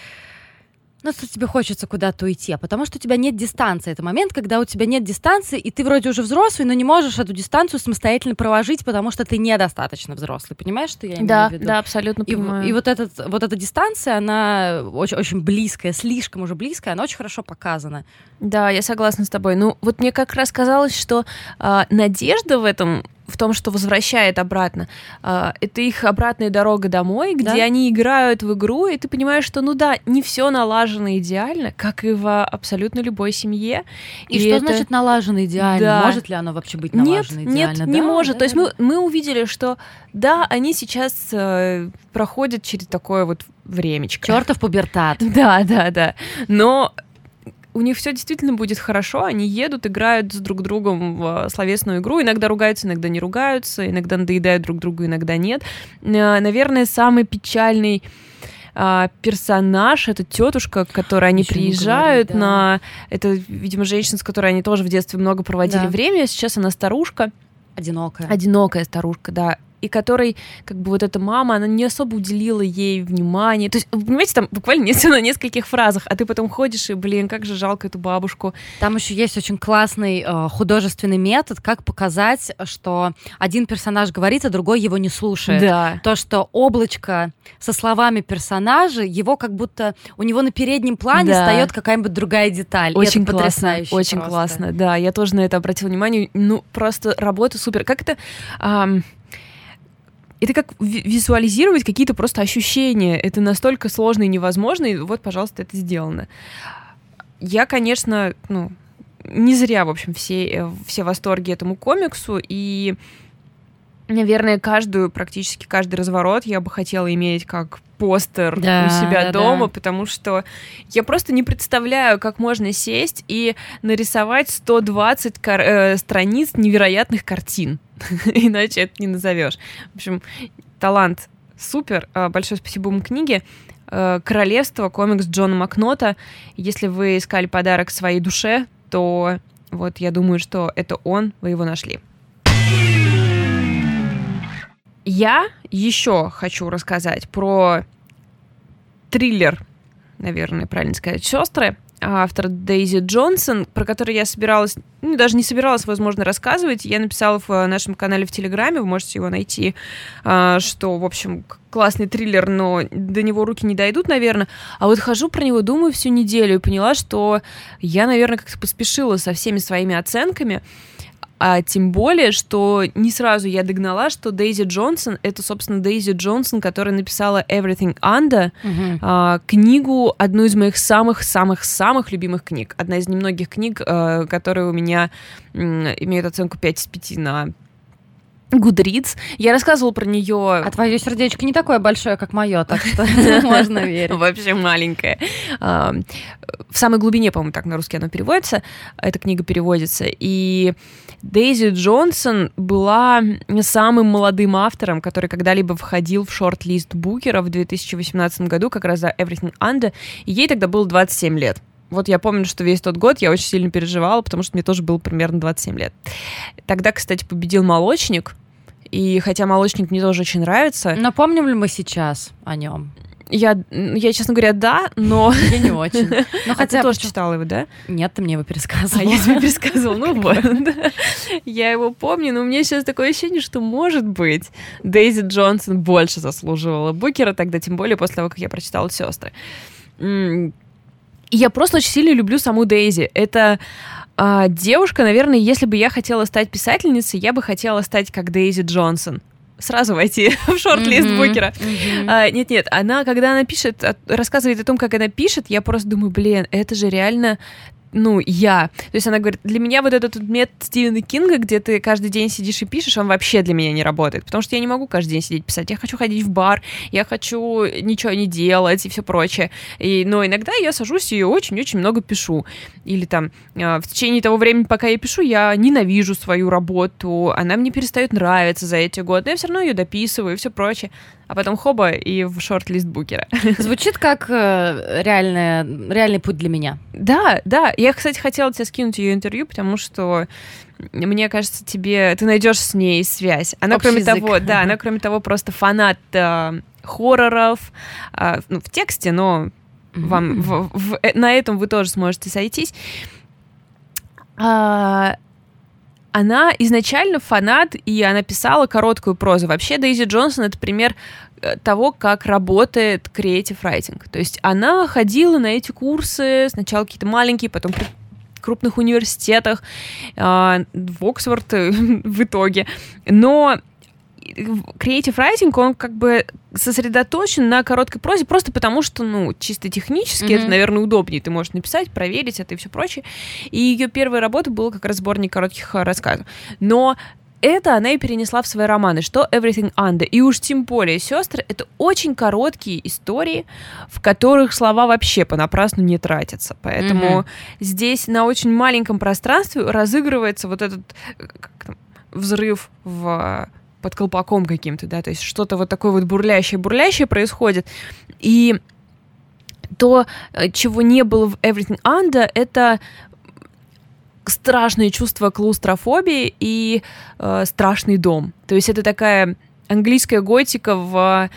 ну, что тебе хочется куда-то уйти, а потому что у тебя нет дистанции. Это момент, когда у тебя нет дистанции, и ты вроде уже взрослый, но не можешь эту дистанцию самостоятельно проложить, потому что ты недостаточно взрослый. Понимаешь, что я имею да, в виду? Да, абсолютно и, понимаю. И вот, этот, вот эта дистанция, она очень, очень близкая, слишком уже близкая, она очень хорошо показана. Да, я согласна с тобой. Ну, вот мне как раз казалось, что э, надежда в этом в том, что возвращает обратно. А, это их обратная дорога домой, где да? они играют в игру, и ты понимаешь, что, ну да, не все налажено идеально, как и в абсолютно любой семье. И, и что это... значит налажено идеально? Да. Может ли оно вообще быть налажено нет, идеально? Нет, да, не может. Да, То есть мы, мы увидели, что да, они сейчас э, проходят через такое вот времечко. Чертов пубертат. Да, да, да. Но у них все действительно будет хорошо, они едут, играют с друг другом в словесную игру, иногда ругаются, иногда не ругаются, иногда надоедают друг другу, иногда нет. Э, наверное, самый печальный а, персонаж, это тетушка, к которой они Еще приезжают говорить, да. на... Это, видимо, женщина, с которой они тоже в детстве много проводили да. время, сейчас она старушка. Одинокая. Одинокая старушка, да и которой, как бы вот эта мама, она не особо уделила ей внимания. То есть, вы понимаете, там буквально не на нескольких фразах, а ты потом ходишь и, блин, как же жалко эту бабушку. Там еще есть очень классный э, художественный метод, как показать, что один персонаж говорит, а другой его не слушает. Да. То, что облачко со словами персонажа, его как будто у него на переднем плане да. встает какая-нибудь другая деталь. Очень это классно, очень просто. классно. Да, я тоже на это обратила внимание. Ну, просто работа супер. Как это... Эм это как визуализировать какие-то просто ощущения. Это настолько сложно и невозможно, и вот, пожалуйста, это сделано. Я, конечно, ну, не зря, в общем, все, э, все восторги этому комиксу, и, наверное, каждую, практически каждый разворот я бы хотела иметь как постер да, у себя да, дома, да. потому что я просто не представляю, как можно сесть и нарисовать 120 кар- э, страниц невероятных картин. Иначе это не назовешь. В общем, талант супер. А, большое спасибо ему книге. А, Королевство, комикс Джона Макнота. Если вы искали подарок своей душе, то вот я думаю, что это он, вы его нашли. Я еще хочу рассказать про триллер, наверное, правильно сказать, сестры автор Дейзи Джонсон, про который я собиралась, ну, даже не собиралась, возможно, рассказывать. Я написала в нашем канале в Телеграме, вы можете его найти, а, что, в общем, классный триллер, но до него руки не дойдут, наверное. А вот хожу про него, думаю всю неделю и поняла, что я, наверное, как-то поспешила со всеми своими оценками. А тем более, что не сразу я догнала, что Дейзи Джонсон — это, собственно, Дейзи Джонсон, которая написала Everything Under, uh-huh. а, книгу, одну из моих самых-самых-самых любимых книг. Одна из немногих книг, а, которые у меня м, имеют оценку 5 из 5 на Гудриц. Я рассказывала про нее. А твое сердечко не такое большое, как мое, так что можно верить. Вообще маленькое. В самой глубине, по-моему, так на русский оно переводится. Эта книга переводится. И Дейзи Джонсон была самым молодым автором, который когда-либо входил в шорт-лист Букера в 2018 году, как раз за Everything Under. И ей тогда было 27 лет. Вот я помню, что весь тот год я очень сильно переживала, потому что мне тоже было примерно 27 лет. Тогда, кстати, победил молочник. И хотя молочник мне тоже очень нравится. Но помним ли мы сейчас о нем? Я, я, честно говоря, да, но... Я не очень. Но а хотя ты тоже читала его, да? Нет, ты мне его пересказывала. А я тебе пересказывала, ну вот. Я его помню, но у меня сейчас такое ощущение, что, может быть, Дейзи Джонсон больше заслуживала Букера тогда, тем более после того, как я прочитала «Сестры». И я просто очень сильно люблю саму Дейзи. Это а, девушка, наверное, если бы я хотела стать писательницей, я бы хотела стать как Дейзи Джонсон сразу войти в шорт-лист mm-hmm, Букера. Mm-hmm. А, нет-нет, она, когда она пишет, рассказывает о том, как она пишет, я просто думаю, блин, это же реально ну, я. То есть она говорит, для меня вот этот метод Стивена Кинга, где ты каждый день сидишь и пишешь, он вообще для меня не работает, потому что я не могу каждый день сидеть писать. Я хочу ходить в бар, я хочу ничего не делать и все прочее. И, но иногда я сажусь и очень-очень много пишу. Или там э, в течение того времени, пока я пишу, я ненавижу свою работу, она мне перестает нравиться за эти годы, но я все равно ее дописываю и все прочее а потом хоба и в шорт-лист букера. Звучит как э, реальный, реальный путь для меня. Да, да. Я, кстати, хотела тебе скинуть ее интервью, потому что мне кажется, тебе ты найдешь с ней связь. Она, Общий кроме язык. того, да, она, кроме того, просто фанат э, хорроров э, ну, в тексте, но mm-hmm. вам в, в, э, на этом вы тоже сможете сойтись. А, она изначально фанат, и она писала короткую прозу. Вообще, Дейзи Джонсон — это пример э, того, как работает креатив райтинг. То есть она ходила на эти курсы, сначала какие-то маленькие, потом при крупных университетах, э, в Оксфорд в итоге. Но креатив райтинг, он как бы сосредоточен на короткой прозе просто потому, что, ну, чисто технически mm-hmm. это, наверное, удобнее. Ты можешь написать, проверить это и все прочее. И ее первая работа была как раз сборник коротких э, рассказов. Но это она и перенесла в свои романы, что Everything Under. И уж тем более сестры — это очень короткие истории, в которых слова вообще понапрасну не тратятся. Поэтому mm-hmm. здесь на очень маленьком пространстве разыгрывается вот этот э, там, взрыв в под колпаком каким-то, да, то есть что-то вот такое вот бурлящее-бурлящее происходит. И то, э, чего не было в Everything Under, это страшное чувство клаустрофобии и э, страшный дом. То есть это такая английская готика в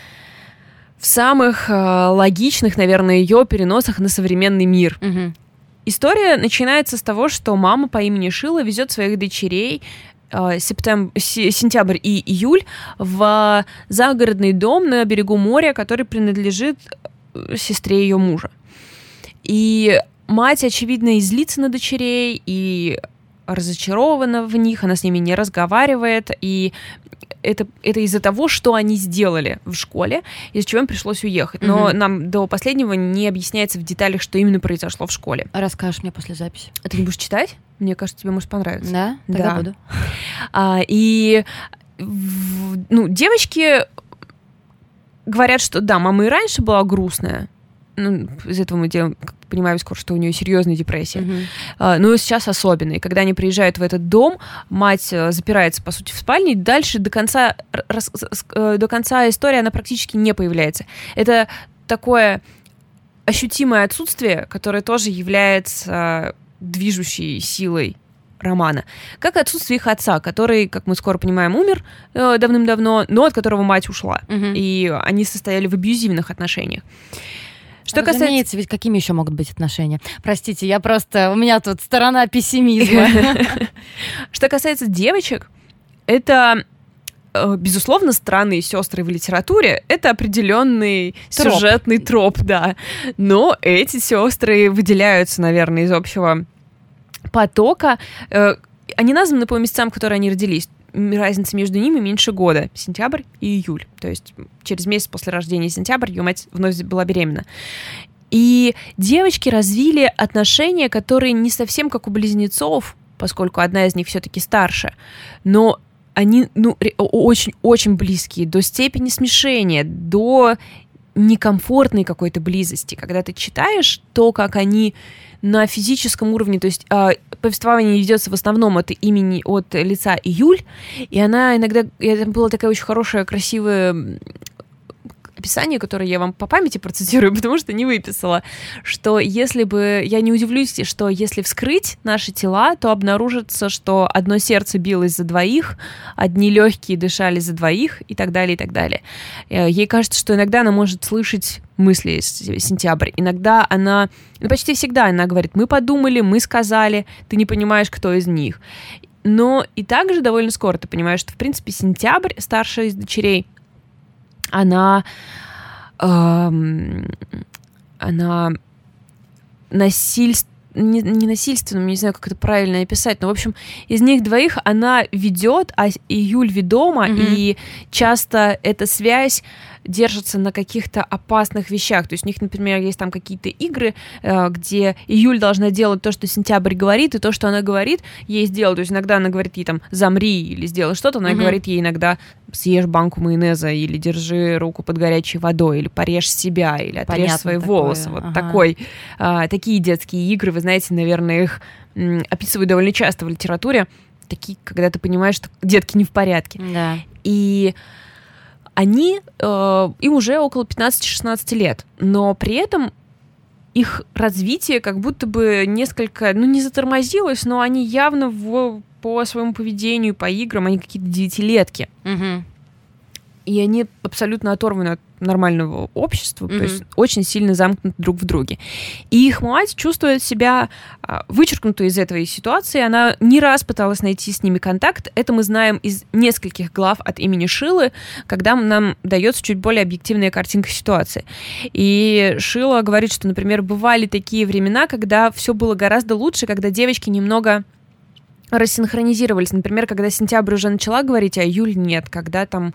в самых э, логичных, наверное, ее переносах на современный мир. Угу. История начинается с того, что мама по имени Шила везет своих дочерей септембр, сентябрь и июль в загородный дом на берегу моря, который принадлежит э, сестре ее мужа. И мать, очевидно, излится на дочерей и разочарована в них, она с ними не разговаривает, и это, это из-за того, что они сделали в школе, из-за чего им пришлось уехать. Но угу. нам до последнего не объясняется в деталях, что именно произошло в школе. Расскажешь мне после записи. А ты не будешь читать? Мне кажется, тебе может понравиться. Да? Тогда да. буду. А, и ну, девочки говорят, что да, мама и раньше была грустная, ну, из этого мы делаем, понимаем скоро, что у нее серьезная депрессия. Mm-hmm. Uh, но сейчас особенно. И когда они приезжают в этот дом, мать э, запирается, по сути, в спальне, и дальше до конца, рас, э, до конца истории она практически не появляется. Это такое ощутимое отсутствие, которое тоже является движущей силой романа, как отсутствие их отца, который, как мы скоро понимаем, умер э, давным-давно, но от которого мать ушла, угу. и они состояли в абьюзивных отношениях. Что Разумеется, касается... ведь какими еще могут быть отношения? Простите, я просто... У меня тут сторона пессимизма. Что касается девочек, это э, безусловно, странные сестры в литературе это определенный троп. сюжетный троп, да. Но эти сестры выделяются, наверное, из общего потока. Э, они названы по местам, в которые они родились разница между ними меньше года, сентябрь и июль. То есть через месяц после рождения сентябрь ее мать вновь была беременна. И девочки развили отношения, которые не совсем как у близнецов, поскольку одна из них все-таки старше, но они, ну, очень-очень близкие, до степени смешения, до некомфортной какой-то близости, когда ты читаешь то, как они на физическом уровне, то есть э, повествование ведется в основном от имени, от лица Июль, и она иногда, это была такая очень хорошая, красивая описание, которое я вам по памяти процитирую, потому что не выписала, что если бы, я не удивлюсь, что если вскрыть наши тела, то обнаружится, что одно сердце билось за двоих, одни легкие дышали за двоих и так далее, и так далее. Э, ей кажется, что иногда она может слышать мысли сентябрь. Иногда она, ну, почти всегда она говорит, мы подумали, мы сказали, ты не понимаешь, кто из них. Но и также довольно скоро ты понимаешь, что, в принципе, сентябрь, старшая из дочерей, она, эм, она насильственно не, не насильственным, не знаю, как это правильно описать, но, в общем, из них двоих она ведет, а Июль ведома, mm-hmm. и часто эта связь держатся на каких-то опасных вещах. То есть у них, например, есть там какие-то игры, э, где июль должна делать то, что сентябрь говорит, и то, что она говорит, ей сделать. То есть иногда она говорит ей там «замри» или «сделай что-то», она угу. говорит ей иногда «съешь банку майонеза» или «держи руку под горячей водой» или «порежь себя» или «отрежь Понятно, свои такое. волосы». Вот ага. такой, а, такие детские игры, вы знаете, наверное, их описывают довольно часто в литературе такие, когда ты понимаешь, что детки не в порядке. Да. И они, э, им уже около 15-16 лет, но при этом их развитие как будто бы несколько, ну, не затормозилось, но они явно в, по своему поведению, по играм, они какие-то девятилетки. Угу и они абсолютно оторваны от нормального общества, mm-hmm. то есть очень сильно замкнуты друг в друге. И их мать чувствует себя а, вычеркнутой из этой ситуации. Она не раз пыталась найти с ними контакт. Это мы знаем из нескольких глав от имени Шилы, когда нам дается чуть более объективная картинка ситуации. И Шила говорит, что, например, бывали такие времена, когда все было гораздо лучше, когда девочки немного рассинхронизировались. Например, когда сентябрь уже начала говорить, а июль нет, когда там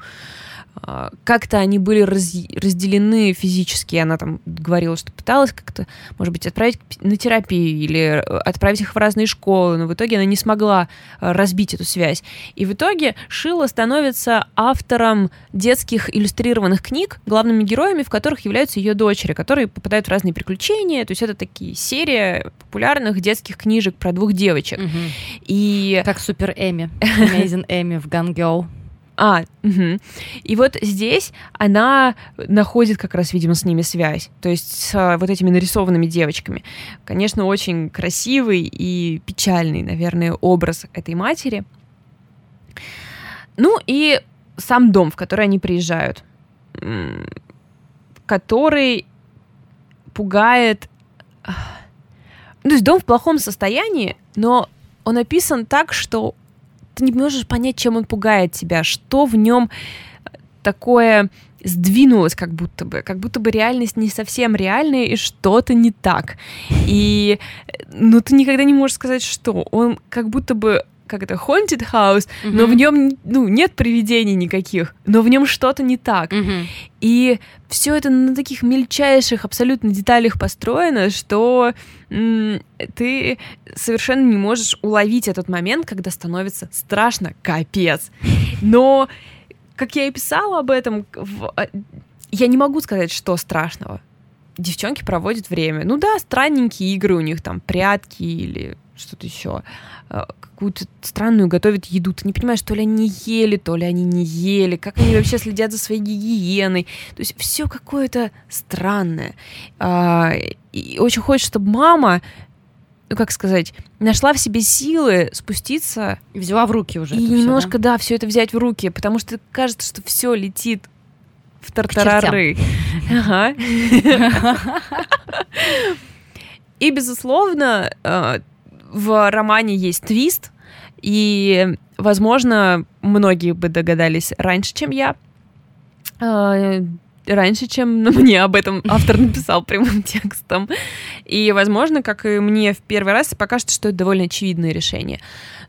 как-то они были раз, разделены физически. Она там говорила, что пыталась как-то, может быть, отправить на терапию или э, отправить их в разные школы, но в итоге она не смогла э, разбить эту связь. И в итоге Шила становится автором детских иллюстрированных книг, главными героями в которых являются ее дочери, которые попадают в разные приключения. То есть это такие серии популярных детских книжек про двух девочек. Угу. И... Как Супер Эми, Amazing Эми в Girl. А, угу. и вот здесь она находит как раз, видимо, с ними связь. То есть с а, вот этими нарисованными девочками. Конечно, очень красивый и печальный, наверное, образ этой матери. Ну и сам дом, в который они приезжают, который пугает... Ну, то есть дом в плохом состоянии, но он описан так, что ты не можешь понять, чем он пугает тебя, что в нем такое сдвинулось как будто бы, как будто бы реальность не совсем реальная и что-то не так. И, ну, ты никогда не можешь сказать, что он как будто бы как это, haunted house, uh-huh. но в нем ну, нет привидений никаких, но в нем что-то не так. Uh-huh. И все это на таких мельчайших абсолютно деталях построено, что ты совершенно не можешь уловить этот момент, когда становится страшно, капец. Но, как я и писала об этом, в... А, я не могу сказать, что страшного. Девчонки проводят время. Ну да, странненькие игры у них, там, прятки или что-то еще, а, какую-то странную готовят еду. Ты не понимаешь, то ли они ели, то ли они не ели, как они вообще следят за своей гигиеной. То есть все какое-то странное. А, и очень хочется, чтобы мама ну как сказать, нашла в себе силы спуститься. Взяла в руки уже. И немножко, все, да, да все это взять в руки, потому что кажется, что все летит в тартарары. Ага. И, безусловно, а, в романе есть твист, и, возможно, многие бы догадались раньше, чем я. А, раньше, чем мне об этом автор написал прямым текстом. И, возможно, как и мне в первый раз, покажется, что это довольно очевидное решение.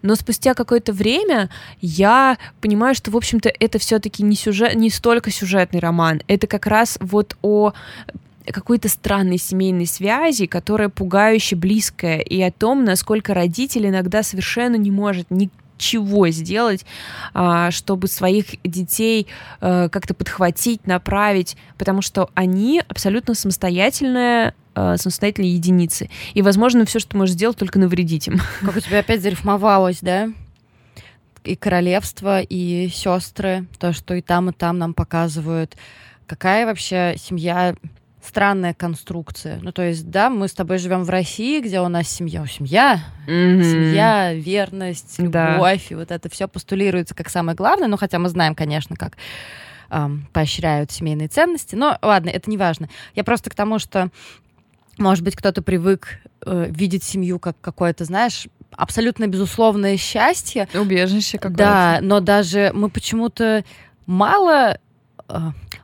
Но спустя какое-то время я понимаю, что, в общем-то, это все-таки не, сюжет, не столько сюжетный роман. Это как раз вот о какой-то странной семейной связи, которая пугающе близкая, и о том, насколько родитель иногда совершенно не может ни ничего сделать, а, чтобы своих детей а, как-то подхватить, направить, потому что они абсолютно самостоятельная а, самостоятельные единицы. И, возможно, все, что можешь сделать, только навредить им. Как у тебя опять зарифмовалось, да? И королевство, и сестры, то, что и там, и там нам показывают. Какая вообще семья странная конструкция. Ну, то есть, да, мы с тобой живем в России, где у нас семья, семья, mm-hmm. семья, верность, любовь, да. и вот это все постулируется как самое главное. Ну, хотя мы знаем, конечно, как эм, поощряют семейные ценности. Но ладно, это не важно. Я просто к тому, что, может быть, кто-то привык э, видеть семью как какое-то, знаешь, абсолютно безусловное счастье. Убежище какое-то. Да, но даже мы почему-то мало э,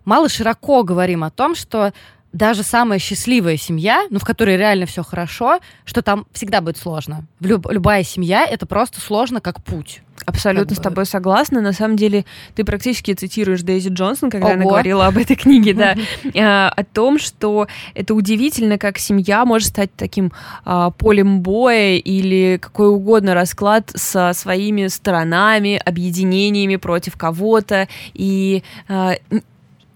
мало широко говорим о том, что даже самая счастливая семья, ну, в которой реально все хорошо, что там всегда будет сложно. В люб- любая семья это просто сложно как путь. Абсолютно как с тобой согласна. На самом деле, ты практически цитируешь Дейзи Джонсон, когда Ого. она говорила об этой книге, да, а, о том, что это удивительно, как семья может стать таким а, полем боя или какой угодно расклад со своими сторонами, объединениями против кого-то. И а,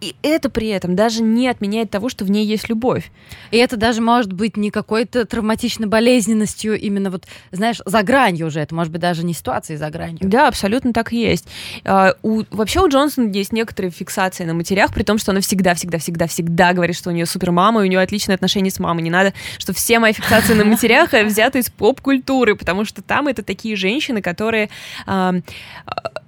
и это при этом даже не отменяет того, что в ней есть любовь. И это даже может быть не какой-то травматичной болезненностью, именно вот, знаешь, за гранью уже. Это может быть даже не ситуация за гранью. Да, абсолютно так и есть. А, у, вообще у Джонсон есть некоторые фиксации на матерях, при том, что она всегда, всегда, всегда, всегда говорит, что у нее супер мама, и у нее отличные отношения с мамой. Не надо, что все мои фиксации на матерях взяты из поп-культуры, потому что там это такие женщины, которые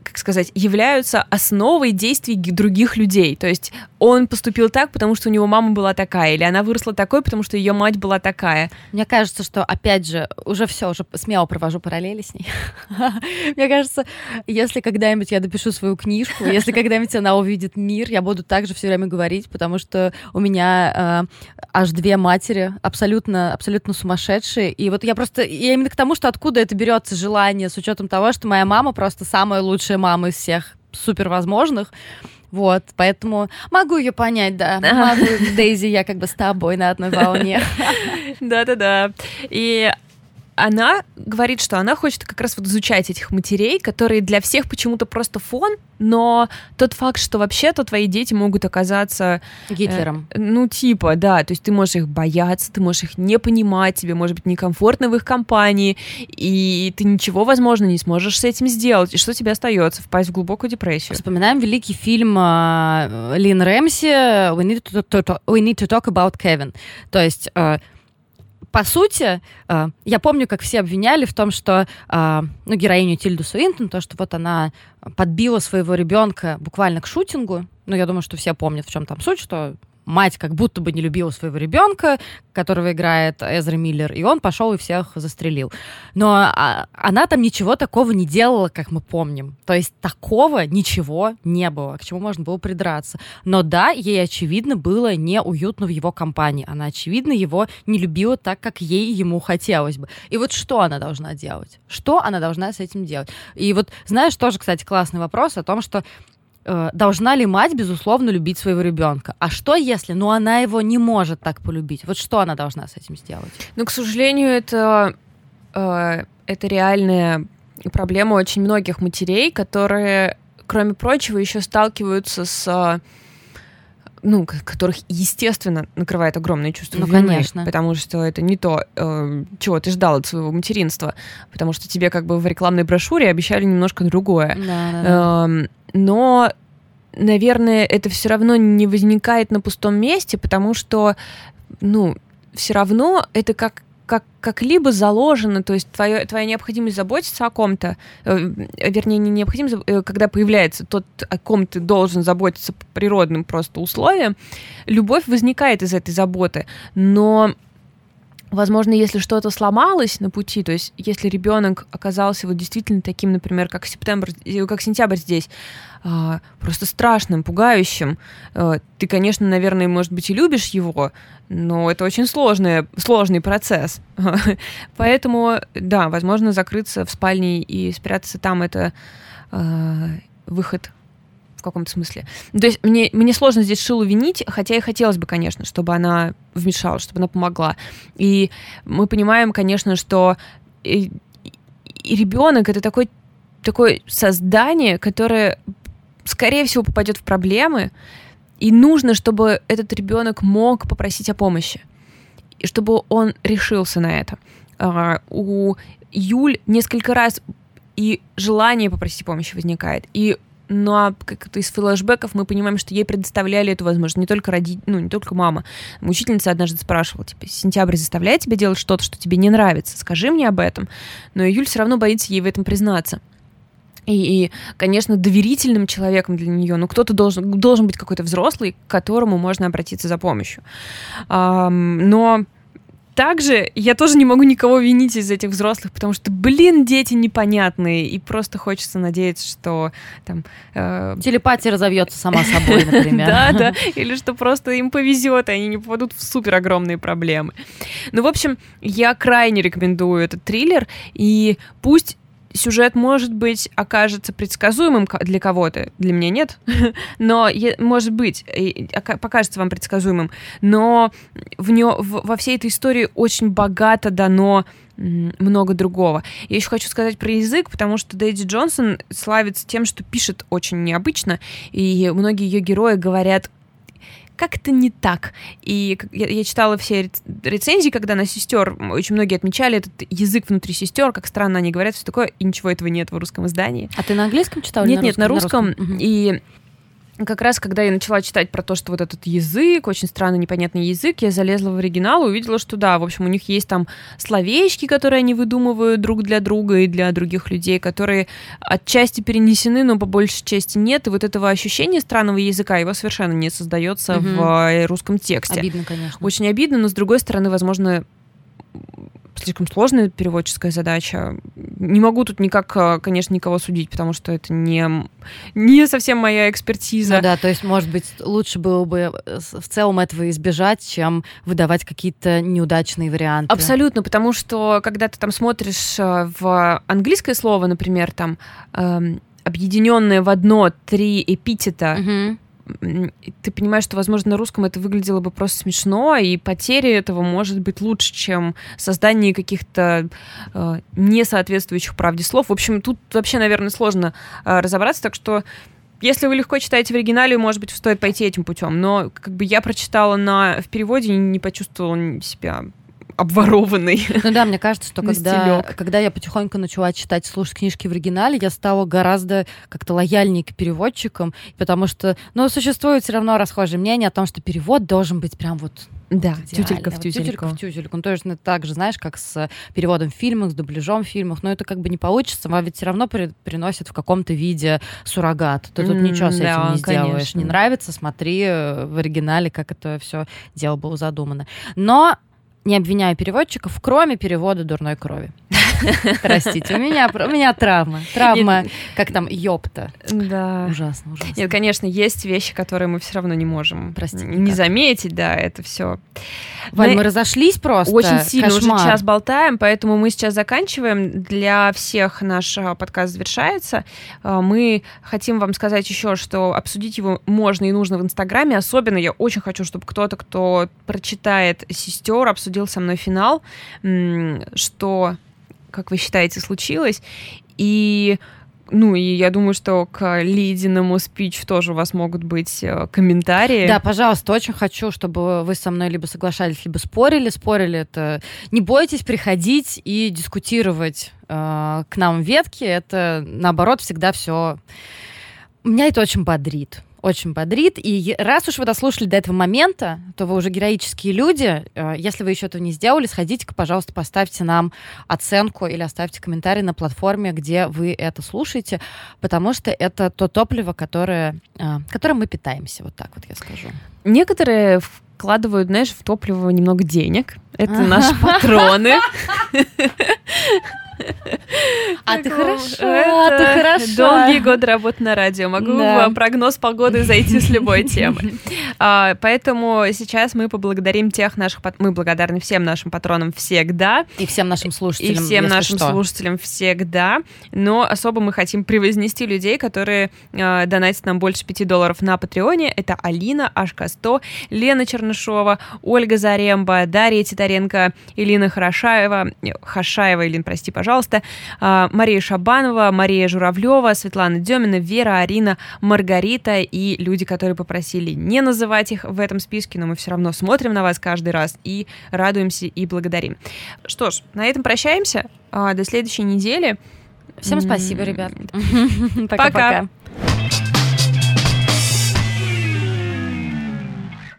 как сказать, являются основой действий других людей. То есть он поступил так, потому что у него мама была такая, или она выросла такой, потому что ее мать была такая. Мне кажется, что, опять же, уже все, уже смело провожу параллели с ней. Мне кажется, если когда-нибудь я допишу свою книжку, если когда-нибудь она увидит мир, я буду также все время говорить, потому что у меня э, аж две матери, абсолютно, абсолютно сумасшедшие. И вот я просто, я именно к тому, что откуда это берется желание, с учетом того, что моя мама просто самая лучшая мама из всех супер возможных. Вот, поэтому могу ее понять, да. Могу, Дейзи, я как бы с тобой на одной волне. Да-да-да. И она говорит, что она хочет как раз вот изучать этих матерей, которые для всех почему-то просто фон, но тот факт, что вообще-то твои дети могут оказаться... Э, Гитлером. Э, ну, типа, да, то есть ты можешь их бояться, ты можешь их не понимать, тебе может быть некомфортно в их компании, и ты ничего, возможно, не сможешь с этим сделать. И что тебе остается? Впасть в глубокую депрессию. Вспоминаем великий фильм э, Лин Рэмси «We need to, to, to, We need to talk about Kevin». То есть... Э, по сути, э, я помню, как все обвиняли в том, что э, ну, героиню Тильду Суинтон, то, что вот она подбила своего ребенка буквально к шутингу. Ну, я думаю, что все помнят, в чем там суть, что мать как будто бы не любила своего ребенка, которого играет Эзра Миллер, и он пошел и всех застрелил. Но а, она там ничего такого не делала, как мы помним. То есть такого ничего не было, к чему можно было придраться. Но да, ей, очевидно, было неуютно в его компании. Она, очевидно, его не любила так, как ей ему хотелось бы. И вот что она должна делать? Что она должна с этим делать? И вот, знаешь, тоже, кстати, классный вопрос о том, что должна ли мать, безусловно, любить своего ребенка? А что если, ну, она его не может так полюбить? Вот что она должна с этим сделать? Ну, к сожалению, это, э, это реальная проблема очень многих матерей, которые, кроме прочего, еще сталкиваются с ну, которых, естественно, накрывает огромное чувство ну, вины, конечно. потому что это не то, э, чего ты ждал от своего материнства, потому что тебе как бы в рекламной брошюре обещали немножко другое. Да, да, да. Э, но, наверное, это все равно не возникает на пустом месте, потому что, ну, все равно это как как, как-либо заложено, то есть твоя, твоя необходимость заботиться о ком-то, э, вернее, не необходимость, э, когда появляется тот, о ком ты должен заботиться по природным просто условиям, любовь возникает из этой заботы, но Возможно, если что-то сломалось на пути, то есть если ребенок оказался вот действительно таким, например, как сентябрь, э, как сентябрь здесь, а, просто страшным, пугающим, а, ты, конечно, наверное, может быть, и любишь его, но это очень сложный, сложный процесс. Поэтому, да, возможно, закрыться в спальне и спрятаться там это а, выход в каком-то смысле. То есть мне, мне сложно здесь Шилу винить, хотя и хотелось бы, конечно, чтобы она вмешалась, чтобы она помогла. И мы понимаем, конечно, что и, и ребенок это такой такое создание, которое, скорее всего, попадет в проблемы, и нужно, чтобы этот ребенок мог попросить о помощи, и чтобы он решился на это. А, у Юль несколько раз и желание попросить помощи возникает, и но как-то из флешбеков мы понимаем, что ей предоставляли эту возможность не только роди... ну, не только мама. Учительница однажды спрашивала, типа, сентябрь заставляет тебя делать что-то, что тебе не нравится, скажи мне об этом. Но Юль все равно боится ей в этом признаться. И, и, конечно, доверительным человеком для нее, ну, кто-то должен, должен быть какой-то взрослый, к которому можно обратиться за помощью. Um, но также я тоже не могу никого винить из этих взрослых, потому что, блин, дети непонятные, и просто хочется надеяться, что там... Э... Телепатия разовьется сама собой, например. Да, да, или что просто им повезет, и они не попадут в супер огромные проблемы. Ну, в общем, я крайне рекомендую этот триллер, и пусть сюжет, может быть, окажется предсказуемым для кого-то, для меня нет, но может быть, покажется вам предсказуемым, но в нё, во всей этой истории очень богато дано много другого. Я еще хочу сказать про язык, потому что Дэйди Джонсон славится тем, что пишет очень необычно, и многие ее герои говорят как-то не так. И я, я читала все рецензии, когда на сестер очень многие отмечали этот язык внутри сестер, как странно они говорят, все такое, и ничего этого нет в русском издании. А ты на английском читала? Нет, на нет, на русском. На русском. И как раз, когда я начала читать про то, что вот этот язык, очень странный, непонятный язык, я залезла в оригинал и увидела, что да, в общем, у них есть там словечки, которые они выдумывают друг для друга и для других людей, которые отчасти перенесены, но по большей части нет. И вот этого ощущения странного языка, его совершенно не создается угу. в э, русском тексте. Обидно, конечно. Очень обидно, но с другой стороны, возможно, слишком сложная переводческая задача. Не могу тут никак, э, конечно, никого судить, потому что это не, не совсем моя экспертиза. Ну да, то есть, может быть, лучше было бы э, в целом этого избежать, чем выдавать какие-то неудачные варианты. Абсолютно, потому что когда ты там смотришь э, в английское слово, например, там эм, объединенное в одно три эпитета, угу ты понимаешь, что, возможно, на русском это выглядело бы просто смешно, и потеря этого может быть лучше, чем создание каких-то э, несоответствующих правде слов. В общем, тут вообще, наверное, сложно э, разобраться, так что если вы легко читаете в оригинале, может быть, стоит пойти этим путем. Но как бы я прочитала на, в переводе и не почувствовала себя обворованный. Ну да, мне кажется, что когда, когда я потихоньку начала читать, слушать книжки в оригинале, я стала гораздо как-то лояльнее к переводчикам, потому что, ну, существует все равно расхожее мнение о том, что перевод должен быть прям вот да, тютелька в тютельку. Тютелька в тютельку. Ну, точно так же, знаешь, как с переводом в фильмах, с дубляжом в фильмах. Но это как бы не получится, вам ведь все равно при, приносят в каком-то виде суррогат. Ты тут mm, ничего с этим да, не сделаешь. Конечно. Не нравится, смотри э, в оригинале, как это все дело было задумано. Но не обвиняю переводчиков, кроме перевода дурной крови. Простите, у меня, у меня травма. Травма, Нет, как там, ёпта. Да. Ужасно, ужасно. Нет, конечно, есть вещи, которые мы все равно не можем Простите, не заметить, да, это все. Валь, мы разошлись просто. Очень сильно, Кошмар. уже час болтаем, поэтому мы сейчас заканчиваем. Для всех наш а, подкаст завершается. А, мы хотим вам сказать еще, что обсудить его можно и нужно в Инстаграме. Особенно я очень хочу, чтобы кто-то, кто прочитает «Сестер», обсудил со мной финал, что как вы считаете, случилось. И ну, и я думаю, что к Лидиному спичу тоже у вас могут быть э, комментарии. Да, пожалуйста, очень хочу, чтобы вы со мной либо соглашались, либо спорили. Спорили это... Не бойтесь приходить и дискутировать э, к нам в ветке. Это, наоборот, всегда все... Меня это очень бодрит очень бодрит. И раз уж вы дослушали до этого момента, то вы уже героические люди. Э, если вы еще этого не сделали, сходите-ка, пожалуйста, поставьте нам оценку или оставьте комментарий на платформе, где вы это слушаете, потому что это то топливо, которое, э, которым мы питаемся, вот так вот я скажу. Некоторые вкладывают, знаешь, в топливо немного денег. Это наши патроны. А ты хорошо, а ты хорошо. Долгие годы работы на радио. Могу в прогноз погоды зайти с любой темы. А, поэтому сейчас мы поблагодарим тех наших... Мы благодарны всем нашим патронам всегда. И всем нашим слушателям, И всем нашим слушателям всегда. Но особо мы хотим превознести людей, которые а, донатят нам больше 5 долларов на Патреоне. Это Алина, Ашка100, Лена Чернышова, Ольга Заремба, Дарья Титаренко, Илина Хорошаева, Хашаева, Илин, прости, пожалуйста. А, Мария Шабанова, Мария Журавлева, Светлана Демина, Вера, Арина, Маргарита и люди, которые попросили не называть их в этом списке, но мы все равно смотрим на вас каждый раз и радуемся и благодарим. Что ж, на этом прощаемся. А, до следующей недели. Всем спасибо, ребят. Пока.